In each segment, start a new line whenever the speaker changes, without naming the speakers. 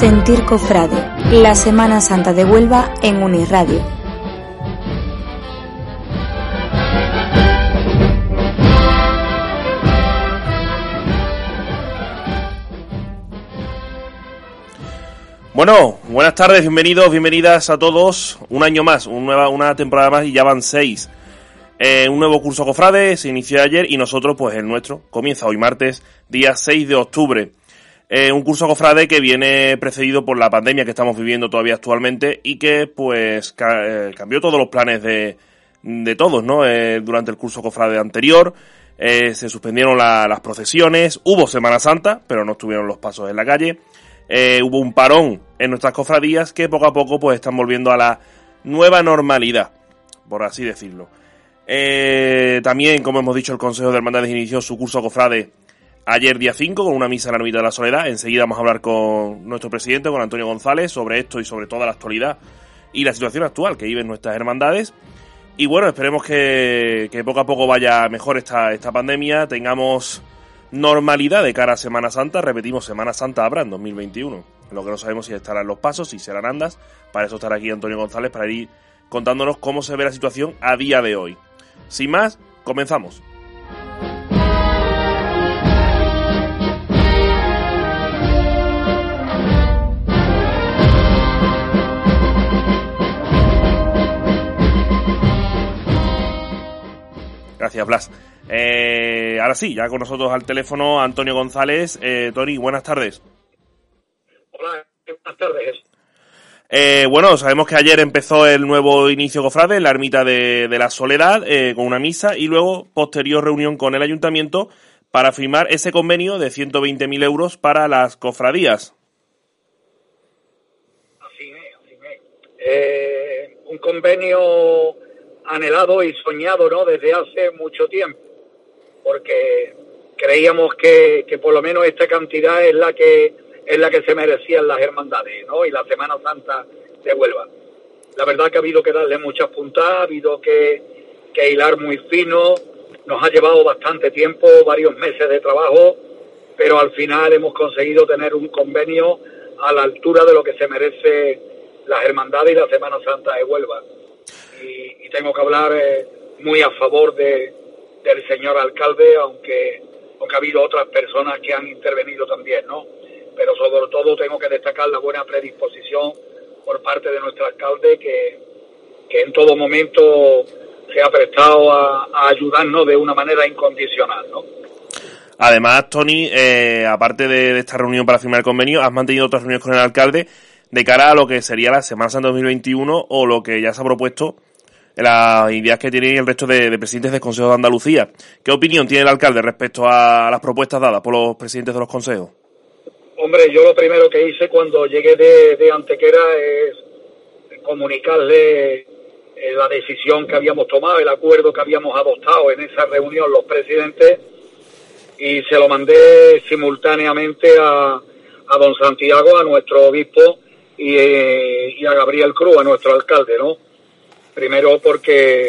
Sentir Cofrade, la Semana Santa de Huelva en Unirradio.
Bueno, buenas tardes, bienvenidos, bienvenidas a todos. Un año más, una temporada más y ya van seis. Eh, un nuevo curso Cofrade se inició ayer y nosotros, pues el nuestro, comienza hoy martes, día 6 de octubre. Eh, un curso Cofrade que viene precedido por la pandemia que estamos viviendo todavía actualmente y que, pues, eh, cambió todos los planes de, de todos, ¿no? durante el curso Cofrade anterior. se suspendieron las procesiones, hubo Semana Santa, pero no estuvieron los pasos en la calle. hubo un parón en nuestras cofradías que poco a poco pues están volviendo a la nueva normalidad, por así decirlo. Eh, también, como hemos dicho, el Consejo de Hermandades inició su curso cofrade ayer día 5 con una misa en la ermita de la Soledad. Enseguida vamos a hablar con nuestro presidente, con Antonio González, sobre esto y sobre toda la actualidad y la situación actual que viven nuestras hermandades. Y bueno, esperemos que, poco a poco vaya mejor esta, esta pandemia, tengamos normalidad de cara a Semana Santa. Repetimos, Semana Santa habrá en 2021 lo que no sabemos si estarán los pasos, si serán andas. Para eso estará aquí Antonio González para ir contándonos cómo se ve la situación a día de hoy. Sin más, comenzamos. Gracias, Blas. Eh, ahora sí, ya con nosotros al teléfono Antonio González. Eh, Tony, buenas tardes.
Hola, buenas tardes.
Eh, bueno, sabemos que ayer empezó el nuevo inicio cofrade en la ermita de, la Soledad eh, con una misa y luego posterior reunión con el ayuntamiento para firmar ese convenio de 120.000 euros para las cofradías.
Así es, así es. Eh, un convenio anhelado y soñado ¿no? desde hace mucho tiempo, porque creíamos que, que por lo menos esta cantidad es la que es la que se merecían las hermandades, ¿no? Y la Semana Santa de Huelva. La verdad que ha habido que darle muchas puntadas, ha habido que, que hilar muy fino, nos ha llevado bastante tiempo, varios meses de trabajo, pero al final hemos conseguido tener un convenio a la altura de lo que se merece las hermandades y la Semana Santa de Huelva. Y, tengo que hablar eh, muy a favor de, del señor alcalde, aunque, aunque ha habido otras personas que han intervenido también, ¿no? pero sobre todo tengo que destacar la buena predisposición por parte de nuestro alcalde que, en todo momento se ha prestado a, ayudarnos de una manera incondicional, ¿no?
Además, Tony, eh, aparte de, esta reunión para firmar el convenio, has mantenido otras reuniones con el alcalde de cara a lo que sería la Semana Santa 2021 o lo que ya se ha propuesto las ideas que tienen el resto de, de, presidentes del Consejo de Andalucía. ¿Qué opinión tiene el alcalde respecto a las propuestas dadas por los presidentes de los consejos?
Hombre, yo lo primero que hice cuando llegué de, Antequera es comunicarle eh, la decisión que habíamos tomado, el acuerdo que habíamos adoptado en esa reunión los presidentes y se lo mandé simultáneamente a, a don Santiago, a nuestro obispo y, eh, y, a Gabriel Cruz, a nuestro alcalde, ¿no? Primero porque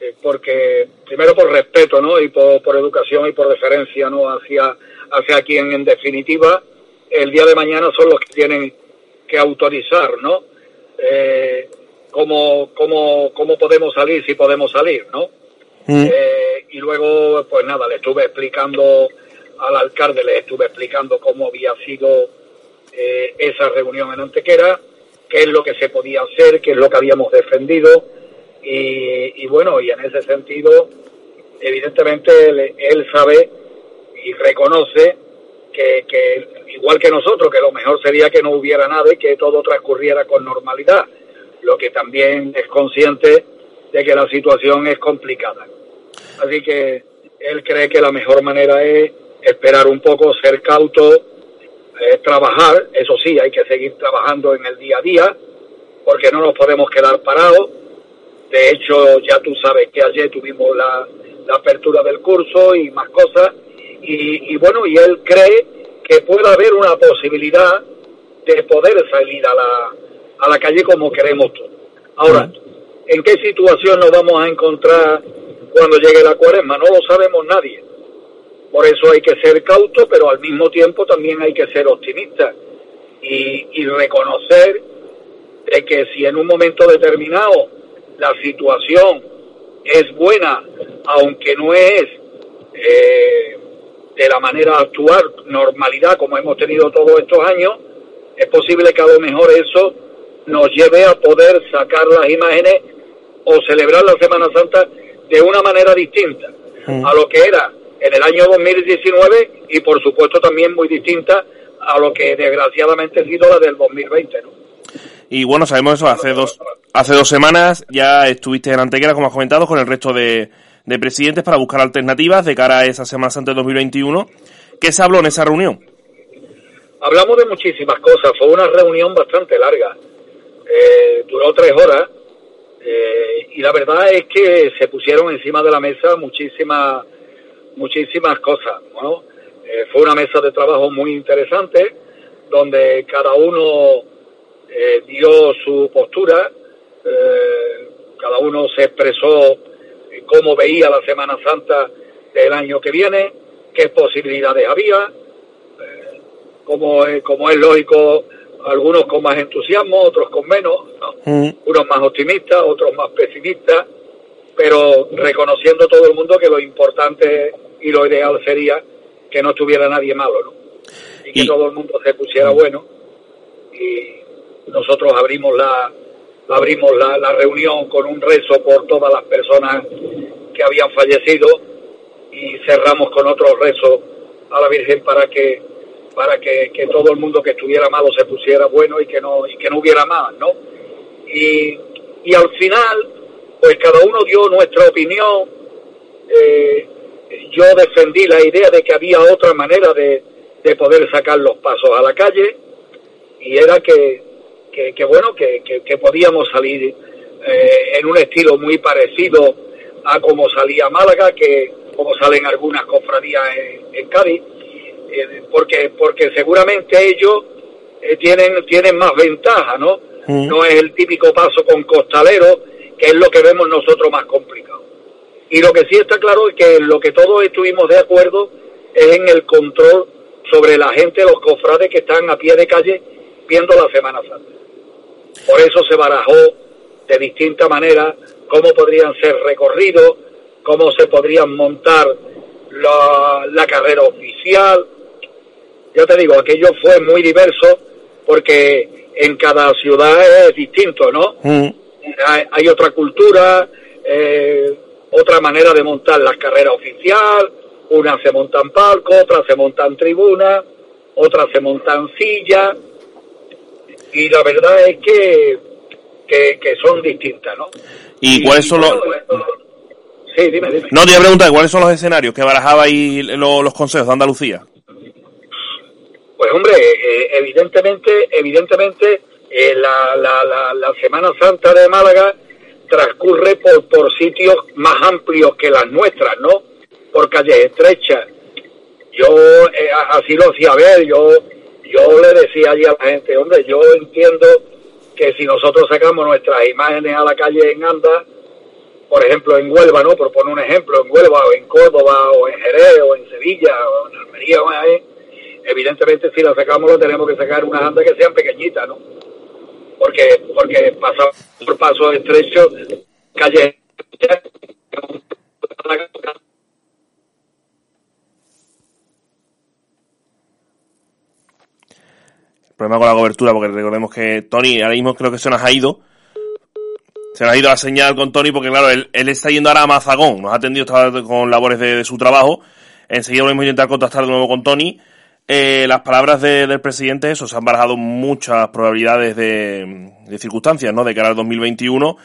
eh, porque primero por respeto, ¿no? Y por, por educación y por deferencia, ¿no? Hacia hacia quien en definitiva el día de mañana son los que tienen que autorizar, ¿no? Eh, cómo, cómo, cómo podemos salir, si podemos salir, ¿no? Mm. Eh, y luego, pues nada, le estuve explicando al alcalde, le estuve explicando cómo había sido eh, esa reunión en Antequera, qué es lo que se podía hacer, qué es lo que habíamos defendido. Y, y bueno, y en ese sentido, evidentemente él, sabe y reconoce que, igual que nosotros, que lo mejor sería que no hubiera nada y que todo transcurriera con normalidad, lo que también es consciente de que la situación es complicada. Así que él cree que la mejor manera es esperar un poco, ser cauto, trabajar, eso sí, hay que seguir trabajando en el día a día, porque no nos podemos quedar parados. De hecho, ya tú sabes que ayer tuvimos la, la apertura del curso y más cosas, y, bueno, y él cree que puede haber una posibilidad de poder salir a la, a la calle como queremos todos. Ahora, ¿en qué situación nos vamos a encontrar cuando llegue la cuaresma? No lo sabemos nadie. Por eso hay que ser cauto, pero al mismo tiempo también hay que ser optimista. y, y reconocer de que si en un momento determinado la situación es buena, aunque no es eh, de la manera actual, normalidad como hemos tenido todos estos años, es posible que a lo mejor eso nos lleve a poder sacar las imágenes o celebrar la Semana Santa de una manera distinta a lo que era en el año 2019 y por supuesto también muy distinta a lo que desgraciadamente ha sido la del 2020, ¿no?
Y bueno, sabemos eso, hace dos, hace dos semanas ya estuviste en Antequera, como has comentado, con el resto de, de presidentes para buscar alternativas de cara a esa Semana Santa de 2021. ¿Qué se habló en esa reunión?
Hablamos de muchísimas cosas, fue una reunión bastante larga, eh, duró tres horas eh, y la verdad es que se pusieron encima de la mesa muchísimas muchísimas cosas. ¿no? Eh, fue una mesa de trabajo muy interesante donde cada uno eh, dio su postura, eh, cada uno se expresó cómo veía la Semana Santa del año que viene, qué posibilidades había, eh, como, como es lógico, algunos con más entusiasmo, otros con menos, mm. unos más optimistas, otros más pesimistas, pero reconociendo todo el mundo que lo importante y lo ideal sería que no estuviera nadie malo, ¿no? Y que todo el mundo se pusiera bueno. Y nosotros abrimos la abrimos la, la reunión con un rezo por todas las personas que habían fallecido y cerramos con otro rezo a la Virgen para que para que, que, todo el mundo que estuviera malo se pusiera bueno y que no y que no hubiera más, ¿no? Y, y al final, pues cada uno dio nuestra opinión. Eh, yo defendí la idea de que había otra manera de, de poder sacar los pasos a la calle y era que, que, que bueno, que, que, podíamos salir eh, en un estilo muy parecido a como salía Málaga, que como salen algunas cofradías en, Cádiz, eh, porque, porque seguramente ellos eh, tienen, tienen más ventaja, ¿no? Mm. No es el típico paso con costalero, que es lo que vemos nosotros más complicado. Y lo que sí está claro es que lo que todos estuvimos de acuerdo es en el control sobre la gente, los cofrades que están a pie de calle viendo la Semana Santa. Por eso se barajó de distinta manera cómo podrían ser recorridos, cómo se podrían montar la, la carrera oficial. Yo te digo, aquello fue muy diverso porque en cada ciudad es distinto, ¿no? Mm. Hay, hay, otra cultura, eh, otra manera de montar las carreras oficial, unas se montan palco, otras se montan tribuna, otras se montan sillas, y la verdad es que, que, son distintas, ¿no?
¿Y, cuáles son los...?
Sí, dime, dime.
No, te iba a preguntar, ¿cuáles son los escenarios que barajaba ahí los, consejos de Andalucía?
Pues hombre, eh, evidentemente, evidentemente eh, la, la, la, la, Semana Santa de Málaga transcurre por, por sitios más amplios que las nuestras, ¿no? Por calles estrechas. Yo eh, así lo hacía ver, yo yo le decía allí a la gente, hombre, yo entiendo que si nosotros sacamos nuestras imágenes a la calle en Anda, por ejemplo en Huelva, ¿no? Por poner un ejemplo, en Huelva o en Córdoba o en Jerez o en Sevilla o en Almería o ahí, evidentemente si la sacamos lo tenemos que sacar unas andas que sean pequeñitas, ¿no? Porque, porque pasa por pasos estrechos, calle
problema con la cobertura, porque recordemos que Tony ahora mismo creo que se nos ha ido. Se nos ha ido la señal con Tony porque, claro, él, él está yendo ahora a Mazagón. Nos ha atendido, con labores de, su trabajo. Enseguida volvemos a intentar contactar de nuevo con Tony. Eh, las palabras del presidente, eso, se han barajado muchas probabilidades de, de circunstancias, ¿no? De cara al 2021.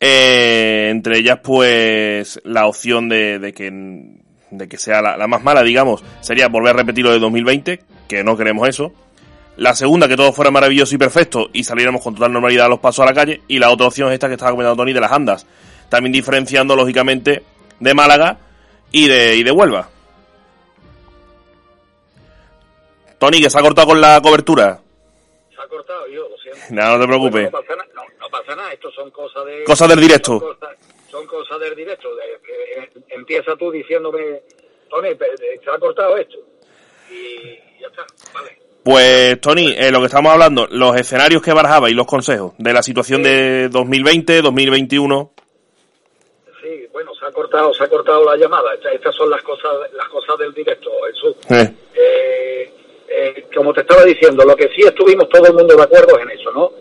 Eh, entre ellas, pues, la opción de, de que, de que sea la, la, más mala, digamos, sería volver a repetir lo de 2020, que no queremos eso. La segunda, que todo fuera maravilloso y perfecto y saliéramos con total normalidad a los pasos a la calle. Y la otra opción es esta que estaba comentando Tony de las andas. También diferenciando, lógicamente, de Málaga y de, y de Huelva. Tony, que se ha cortado con la cobertura.
Se ha cortado, yo, lo siento.
No, no te preocupes.
no, pasa nada, no, pasa nada, esto son cosas de...
Cosas del directo.
Son cosas, son cosas del directo. De, eh, empieza tú diciéndome, Tony, se ha cortado esto. Y ya está, vale.
Pues, Tony, eh, lo que estamos hablando, los escenarios que barajaba y los consejos de la situación de 2020, 2021.
Sí, bueno, se ha cortado, se ha cortado la llamada. Estas son las cosas, las cosas del directo, Jesús. Eh. Eh, eh, como te estaba diciendo, lo que sí estuvimos todo el mundo de acuerdo es en eso, ¿no?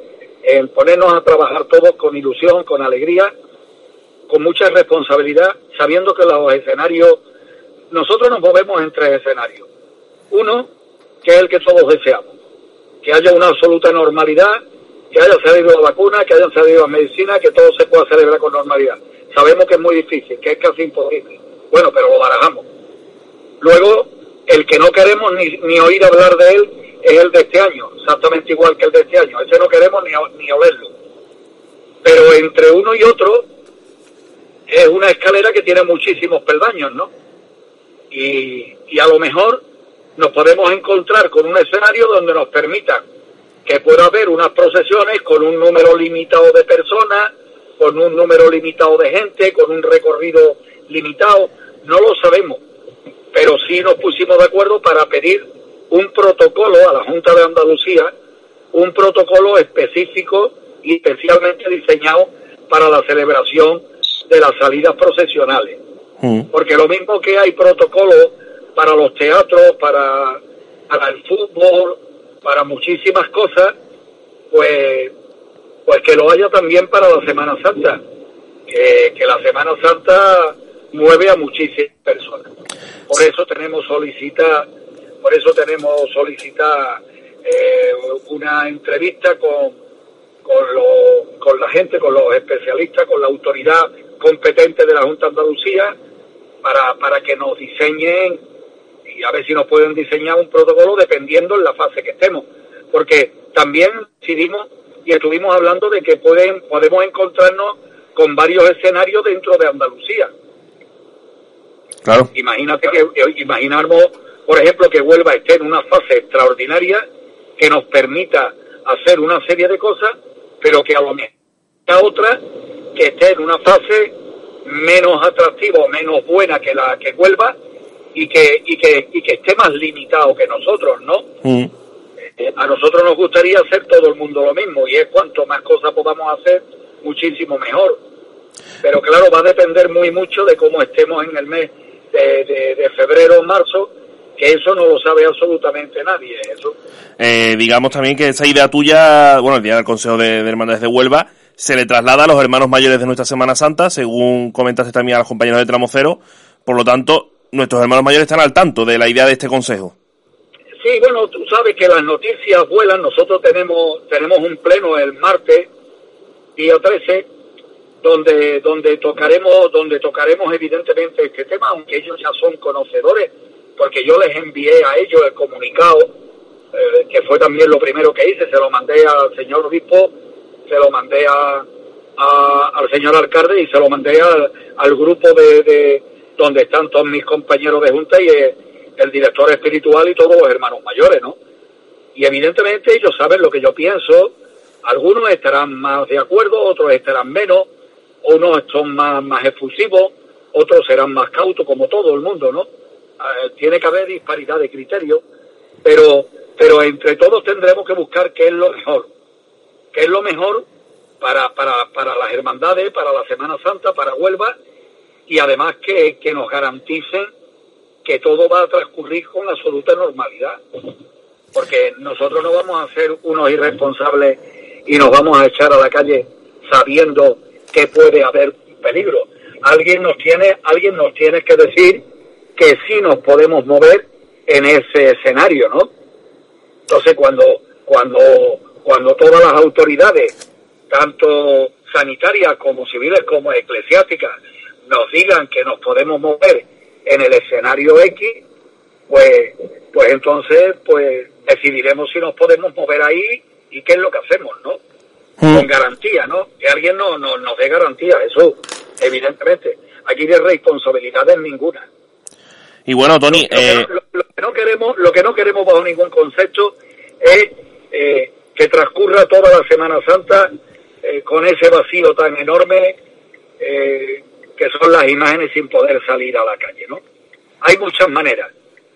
En ponernos a trabajar todos con ilusión, con alegría, con mucha responsabilidad, sabiendo que los escenarios, nosotros nos movemos en tres escenarios. Uno, que es el que todos deseamos, que haya una absoluta normalidad, que haya salido la vacuna, que haya salido la medicina, que todo se pueda celebrar con normalidad. Sabemos que es muy difícil, que es casi imposible. Bueno, pero lo barajamos. Luego, el que no queremos ni, ni oír hablar de él es el de este año, exactamente igual que el de este año. Ese no queremos ni, ni olerlo. Pero entre uno y otro es una escalera que tiene muchísimos peldaños, ¿no? Y, y a lo mejor nos podemos encontrar con un escenario donde nos permita que pueda haber unas procesiones con un número limitado de personas, con un número limitado de gente, con un recorrido limitado, no lo sabemos, pero sí nos pusimos de acuerdo para pedir un protocolo a la Junta de Andalucía, un protocolo específico y especialmente diseñado para la celebración de las salidas procesionales. Mm. Porque lo mismo que hay protocolos para los teatros, para, para el fútbol, para muchísimas cosas, pues, pues que lo haya también para la Semana Santa. Que, que la Semana Santa mueve a muchísimas personas. Por eso tenemos solicita, por eso tenemos solicita eh, una entrevista con, con, lo, con la gente, con los especialistas, con la autoridad competente de la Junta de Andalucía, para, para que nos diseñen y a ver si nos pueden diseñar un protocolo dependiendo en la fase que estemos. Porque también decidimos y estuvimos hablando de que pueden, podemos encontrarnos con varios escenarios dentro de Andalucía.
Claro.
Imagínate que, imaginamos, por ejemplo, que Huelva esté en una fase extraordinaria que nos permita hacer una serie de cosas, pero que a lo mejor otra que esté en una fase menos atractiva o menos buena que la que Huelva y que, y que, y que esté más limitado que nosotros, ¿no? Mm. Eh, a nosotros nos gustaría hacer todo el mundo lo mismo y es cuanto más cosas podamos hacer, muchísimo mejor. Pero claro, va a depender muy mucho de cómo estemos en el mes de, de, febrero o marzo, que eso no lo sabe absolutamente nadie. Eso.
Eh, digamos también que esa idea tuya, bueno, el día del Consejo de, de Hermandades de Huelva, se le traslada a los hermanos mayores de nuestra Semana Santa, según comentaste también a los compañeros de Tramocero. Por lo tanto, nuestros hermanos mayores están al tanto de la idea de este consejo.
Sí, bueno, tú sabes que las noticias vuelan. Nosotros tenemos tenemos un pleno el martes, día 13, donde donde tocaremos donde tocaremos evidentemente este tema, aunque ellos ya son conocedores, porque yo les envié a ellos el comunicado, eh, que fue también lo primero que hice, se lo mandé al señor obispo, se lo mandé a, al señor alcalde y se lo mandé al, al grupo de donde están todos mis compañeros de junta y el, director espiritual y todos los hermanos mayores, ¿no? Y evidentemente ellos saben lo que yo pienso, algunos estarán más de acuerdo, otros estarán menos, unos son más, más efusivos, otros serán más cautos, como todo el mundo, ¿no? Eh, tiene que haber disparidad de criterios, pero, pero entre todos tendremos que buscar qué es lo mejor, qué es lo mejor para, para, para las hermandades, para la Semana Santa, para Huelva y además que, que nos garanticen que todo va a transcurrir con absoluta normalidad. Porque nosotros no vamos a ser unos irresponsables y nos vamos a echar a la calle sabiendo que puede haber peligro. Alguien nos tiene, alguien nos tiene que decir que sí nos podemos mover en ese escenario, ¿no? Entonces cuando, cuando, cuando todas las autoridades, tanto sanitarias como civiles como eclesiásticas, nos digan que nos podemos mover en el escenario X, pues, pues entonces pues decidiremos si nos podemos mover ahí y qué es lo que hacemos, ¿no? Mm. Con garantía, ¿no? Que alguien no, no, nos dé garantía, eso, evidentemente. Aquí de responsabilidades ninguna.
Y bueno, Tony,
lo, que, eh, no queremos, lo que no queremos bajo ningún concepto es eh, que transcurra toda la Semana Santa eh, con ese vacío tan enorme eh, que son las imágenes sin poder salir a la calle, ¿no? Hay muchas maneras.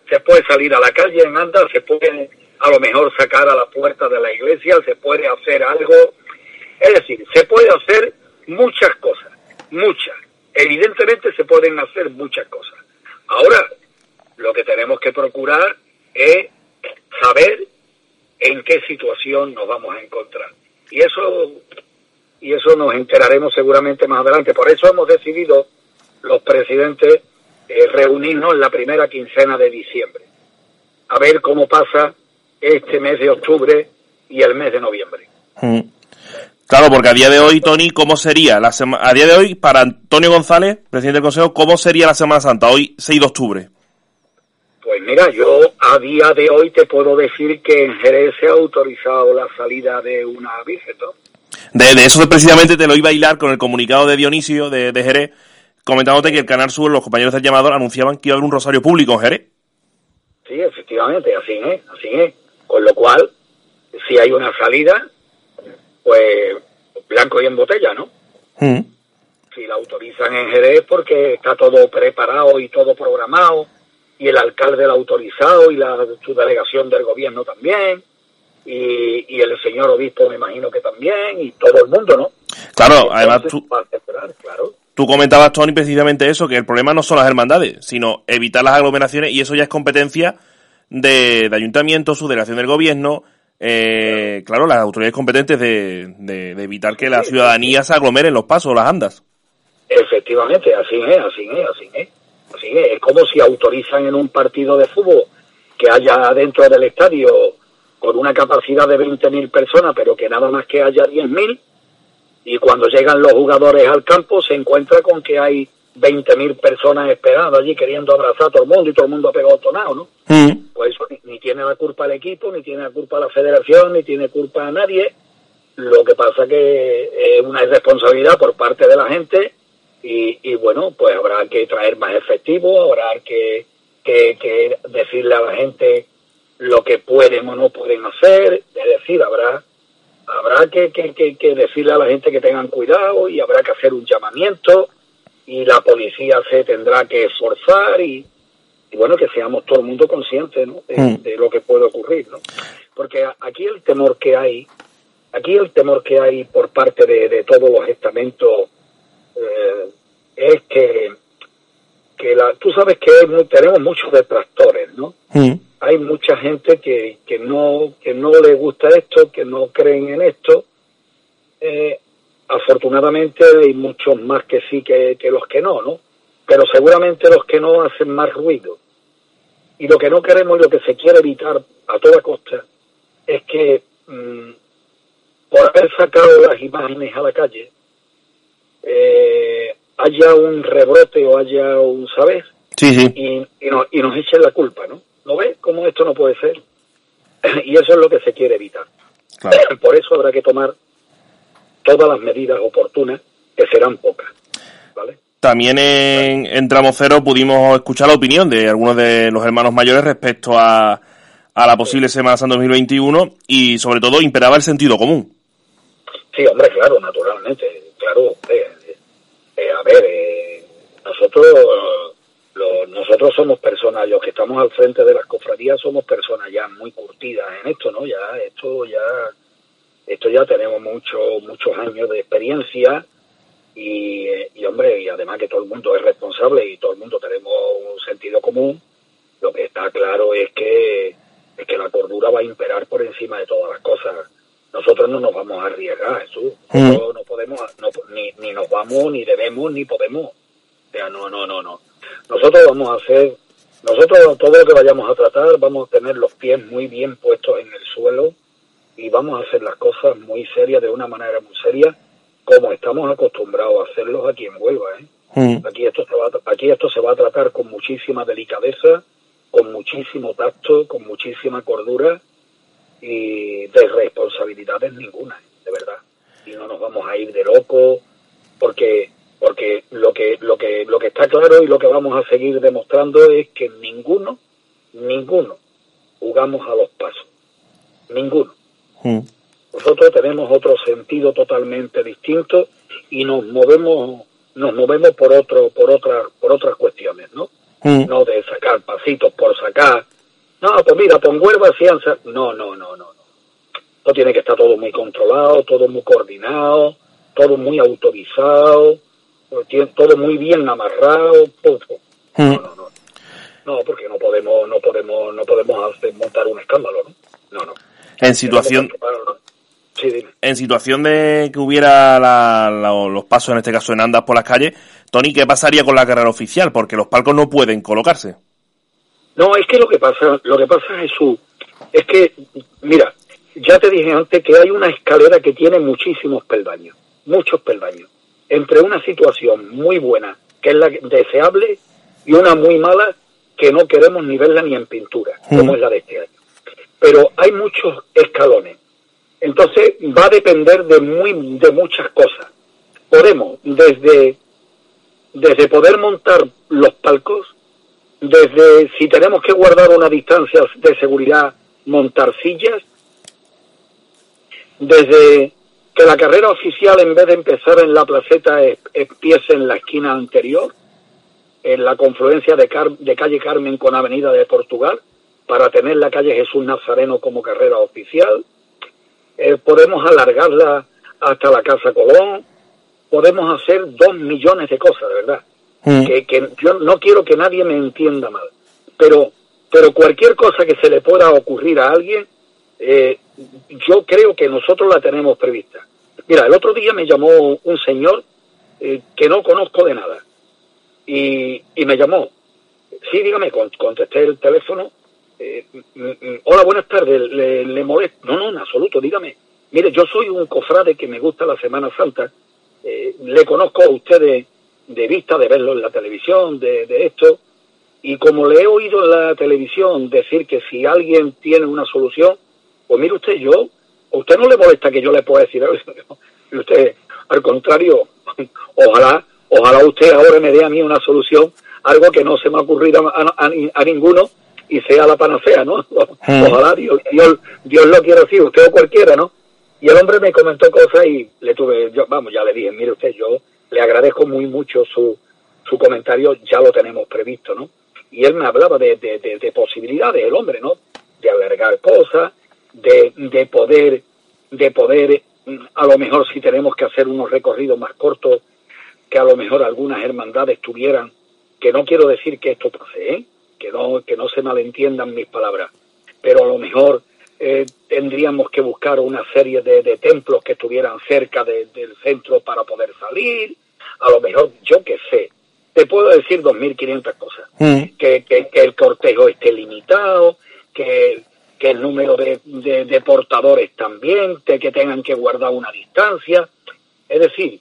Se puede salir a la calle en anda, se puede a lo mejor sacar a la puerta de la iglesia, se puede hacer algo. Es decir, se puede hacer muchas cosas, muchas. Evidentemente se pueden hacer muchas cosas. Ahora, lo que tenemos que procurar es saber en qué situación nos vamos a encontrar. Y eso, y eso nos enteraremos seguramente más adelante. Por eso hemos decidido los presidentes eh, reunirnos en la primera quincena de diciembre, a ver cómo pasa este mes de octubre y el mes de noviembre.
Mm. Claro, porque a día de hoy, Tony, ¿cómo sería la semana? A día de hoy, para Antonio González, presidente del Consejo, ¿cómo sería la Semana Santa hoy, 6 de octubre?
Pues mira, yo a día de hoy te puedo decir que en Jerez se ha autorizado la salida de una virgen, ¿no?
De, de, eso precisamente te lo iba a hilar con el comunicado de Dionisio de, de Jerez, comentándote que el Canal Sur, los compañeros del llamador, anunciaban que iba a haber un rosario público en Jerez.
Sí, efectivamente, así es, así es. Con lo cual, si hay una salida, pues blanco y en botella, ¿no?
Mm.
Si la autorizan en Jerez porque está todo preparado y todo programado, y el alcalde la ha autorizado y la su delegación del gobierno también, y, y el señor obispo me imagino que también, y todo el mundo, ¿no?
Claro, además tú,
esperar, claro.
tú comentabas, Tony, precisamente eso, que el problema no son las hermandades, sino evitar las aglomeraciones, y eso ya es competencia de, de ayuntamientos, su delegación del gobierno, eh, claro, las autoridades competentes de, de, de evitar que la ciudadanía se aglomere en los pasos, las andas.
Efectivamente, así es, así es, así es. Así es, es como si autorizan en un partido de fútbol que haya dentro del estadio con una capacidad de 20.000 personas, pero que nada más que haya 10.000, y cuando llegan los jugadores al campo se encuentra con que hay 20.000 personas esperando allí queriendo abrazar a todo el mundo y todo el mundo ha pegado tonado, ¿no?
Mm.
Pues eso ni, ni tiene la culpa el equipo, ni tiene la culpa la federación, ni tiene culpa a nadie. Lo que pasa que es una irresponsabilidad por parte de la gente y, y bueno, pues habrá que traer más efectivo, habrá que, que, que decirle a la gente lo que pueden o no pueden hacer, es decir, habrá habrá que, que, que, que decirle a la gente que tengan cuidado y habrá que hacer un llamamiento y la policía se tendrá que esforzar y, y bueno, que seamos todo el mundo consciente ¿no? de,
Mm.
de lo que puede ocurrir, ¿no? Porque aquí el temor que hay, aquí el temor que hay por parte de, de todos los estamentos eh, es que, que la, tú sabes que tenemos muchos detractores, ¿no?
Mm.
hay mucha gente que, que no que no le gusta esto, que no creen en esto. Eh, afortunadamente hay muchos más que sí que, que los que no, ¿no? Pero seguramente los que no hacen más ruido. Y lo que no queremos y lo que se quiere evitar a toda costa es que mm, por haber sacado las imágenes a la calle eh, haya un rebrote o haya un,
sí.
y, y, nos, y nos echen la culpa, ¿no? ¿No ves cómo esto no puede ser? y eso es lo que se quiere evitar.
Claro.
Por eso habrá que tomar todas las medidas oportunas, que serán pocas, ¿vale?
También en, en Tramo Cero pudimos escuchar la opinión de algunos de los hermanos mayores respecto a, a la posible Semana Santa 2021 y sobre todo imperaba el sentido común.
Sí, hombre, claro, naturalmente, claro, hombre, eh, eh, a ver, eh, nosotros, lo- nosotros somos personas, los que estamos al frente de las cofradías somos personas ya muy curtidas en esto, ¿no? Ya, esto ya, esto ya tenemos muchos, muchos años de experiencia y, eh, y, hombre, y además que todo el mundo es responsable y todo el mundo tenemos un sentido común, lo que está claro es que, es que la cordura va a imperar por encima de todas las cosas. Nosotros no nos vamos a arriesgar, Jesús.
Mm.
Nosotros no podemos, no, ni, ni nos vamos, ni debemos, ni podemos. O sea, no, no, no, no. Nosotros vamos a hacer, nosotros todo lo que vayamos a tratar, vamos a tener los pies muy bien puestos en el suelo y vamos a hacer las cosas muy serias, de una manera muy seria, como estamos acostumbrados a hacerlos aquí en Huelva, ¿eh?
Mm.
Aquí esto se va a, aquí esto se va a tratar con muchísima delicadeza, con muchísimo tacto, con muchísima cordura y de responsabilidades ninguna, de verdad. Y no nos vamos a ir de loco porque porque lo que lo que lo que está claro y lo que vamos a seguir demostrando es que ninguno ninguno jugamos a los pasos. Ninguno.
Mm.
Nosotros tenemos otro sentido totalmente distinto y nos movemos nos movemos por otro por otras por otras cuestiones, ¿no?
Mm.
No de sacar pasitos por sacar No, pues mira, pon huerva, fianza. No, no, no, no, no. No tiene que estar todo muy controlado, todo muy coordinado, todo muy autorizado, todo muy bien amarrado. Hmm. No, no, no. No, porque no podemos, no podemos, no podemos hacer, montar un escándalo, ¿no? No, no.
En situación, en situación de que hubiera los pasos, en este caso en andas por las calles, Tony, ¿qué pasaría con la carrera oficial? Porque los palcos no pueden colocarse.
No, es que lo que pasa, lo que pasa, Jesús, es que, mira, ya te dije antes que hay una escalera que tiene muchísimos peldaños, muchos peldaños, entre una situación muy buena, que es la deseable, y una muy mala, que no queremos ni verla ni en pintura, como es la de este año. Pero hay muchos escalones. Entonces va a depender de muy de muchas cosas. Podemos desde desde poder montar los palcos, desde si tenemos que guardar una distancia de seguridad, montar sillas, desde que la carrera oficial en vez de empezar en la placeta empiece en la esquina anterior, en la confluencia de, de calle Carmen con Avenida de Portugal, para tener la calle Jesús Nazareno como carrera oficial. Eh, podemos alargarla hasta la Casa Colón. Podemos hacer dos millones de cosas, de verdad. Mm. Que, que, yo no quiero que nadie me entienda mal. Pero, pero cualquier cosa que se le pueda ocurrir a alguien, eh, yo creo que nosotros la tenemos prevista. Mira, el otro día me llamó un señor eh, que no conozco de nada y, y me llamó. Sí, dígame, contesté el teléfono. Eh, mm, mm, hola, buenas tardes, ¿le, le molesto? No, no, en absoluto, dígame. Mire, yo soy un cofrade que me gusta la Semana Santa. Eh, le conozco a ustedes de vista, de verlo en la televisión, de, esto. Y como le he oído en la televisión decir que si alguien tiene una solución, pues mire usted, yo, a usted no le molesta que yo le pueda decir. Y usted, al contrario, ojalá Ojalá usted ahora me dé a mí una solución, algo que no se me ha ocurrido a, ninguno y sea la panacea, ¿no? Hmm. Ojalá Dios, Dios, lo quiera así, usted o cualquiera, ¿no? Y el hombre me comentó cosas y le tuve, yo, vamos, ya le dije, mire usted, yo le agradezco muy mucho su, su comentario, ya lo tenemos previsto, ¿no? Y él me hablaba de, de, de, posibilidades, el hombre, ¿no? De alargar cosas, de, de poder, de poder, a lo mejor si tenemos que hacer unos recorridos más cortos, que a lo mejor algunas hermandades tuvieran, que no quiero decir que esto pase, ¿eh? Que, no, que no se malentiendan mis palabras, pero a lo mejor eh, tendríamos que buscar una serie de, templos que estuvieran cerca del centro para poder salir, a lo mejor yo qué sé, te puedo decir 2.500 cosas, mm. que, que, el cortejo esté limitado, que, que el número de, de, portadores también, que tengan que guardar una distancia, es decir,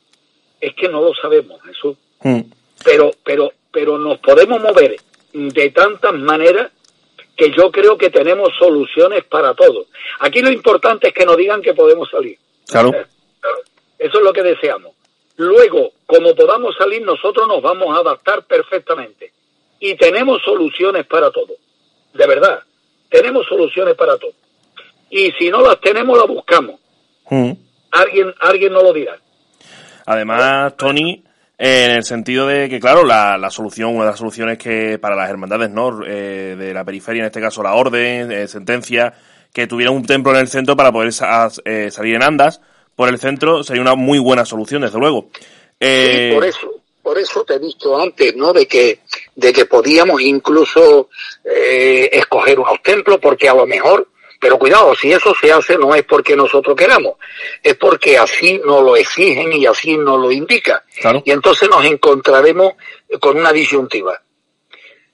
es que no lo sabemos, Jesús. Mm. Pero, pero, pero nos podemos mover de tantas maneras que yo creo que tenemos soluciones para todo. Aquí lo importante es que nos digan que podemos salir.
Claro.
Eso es lo que deseamos. Luego, como podamos salir, nosotros nos vamos a adaptar perfectamente. Y tenemos soluciones para todo. De verdad. Tenemos soluciones para todo. Y si no las tenemos, las buscamos. Mm. Alguien, alguien nos lo dirá.
Además, Tony, en el sentido de que, claro, la, la, solución, una de las soluciones que para las hermandades ¿no? Eh, de la periferia, en este caso la orden, eh, sentencia, que tuviera un templo en el centro para poder eh, salir en andas por el centro, sería una muy buena solución, desde luego.
Sí, por eso, por eso te he dicho antes, ¿no? De que, de que podíamos incluso escoger unos templos, porque a lo mejor pero cuidado, si eso se hace no es porque nosotros queramos, es porque así nos lo exigen y así nos lo indica. Y entonces nos encontraremos con una disyuntiva.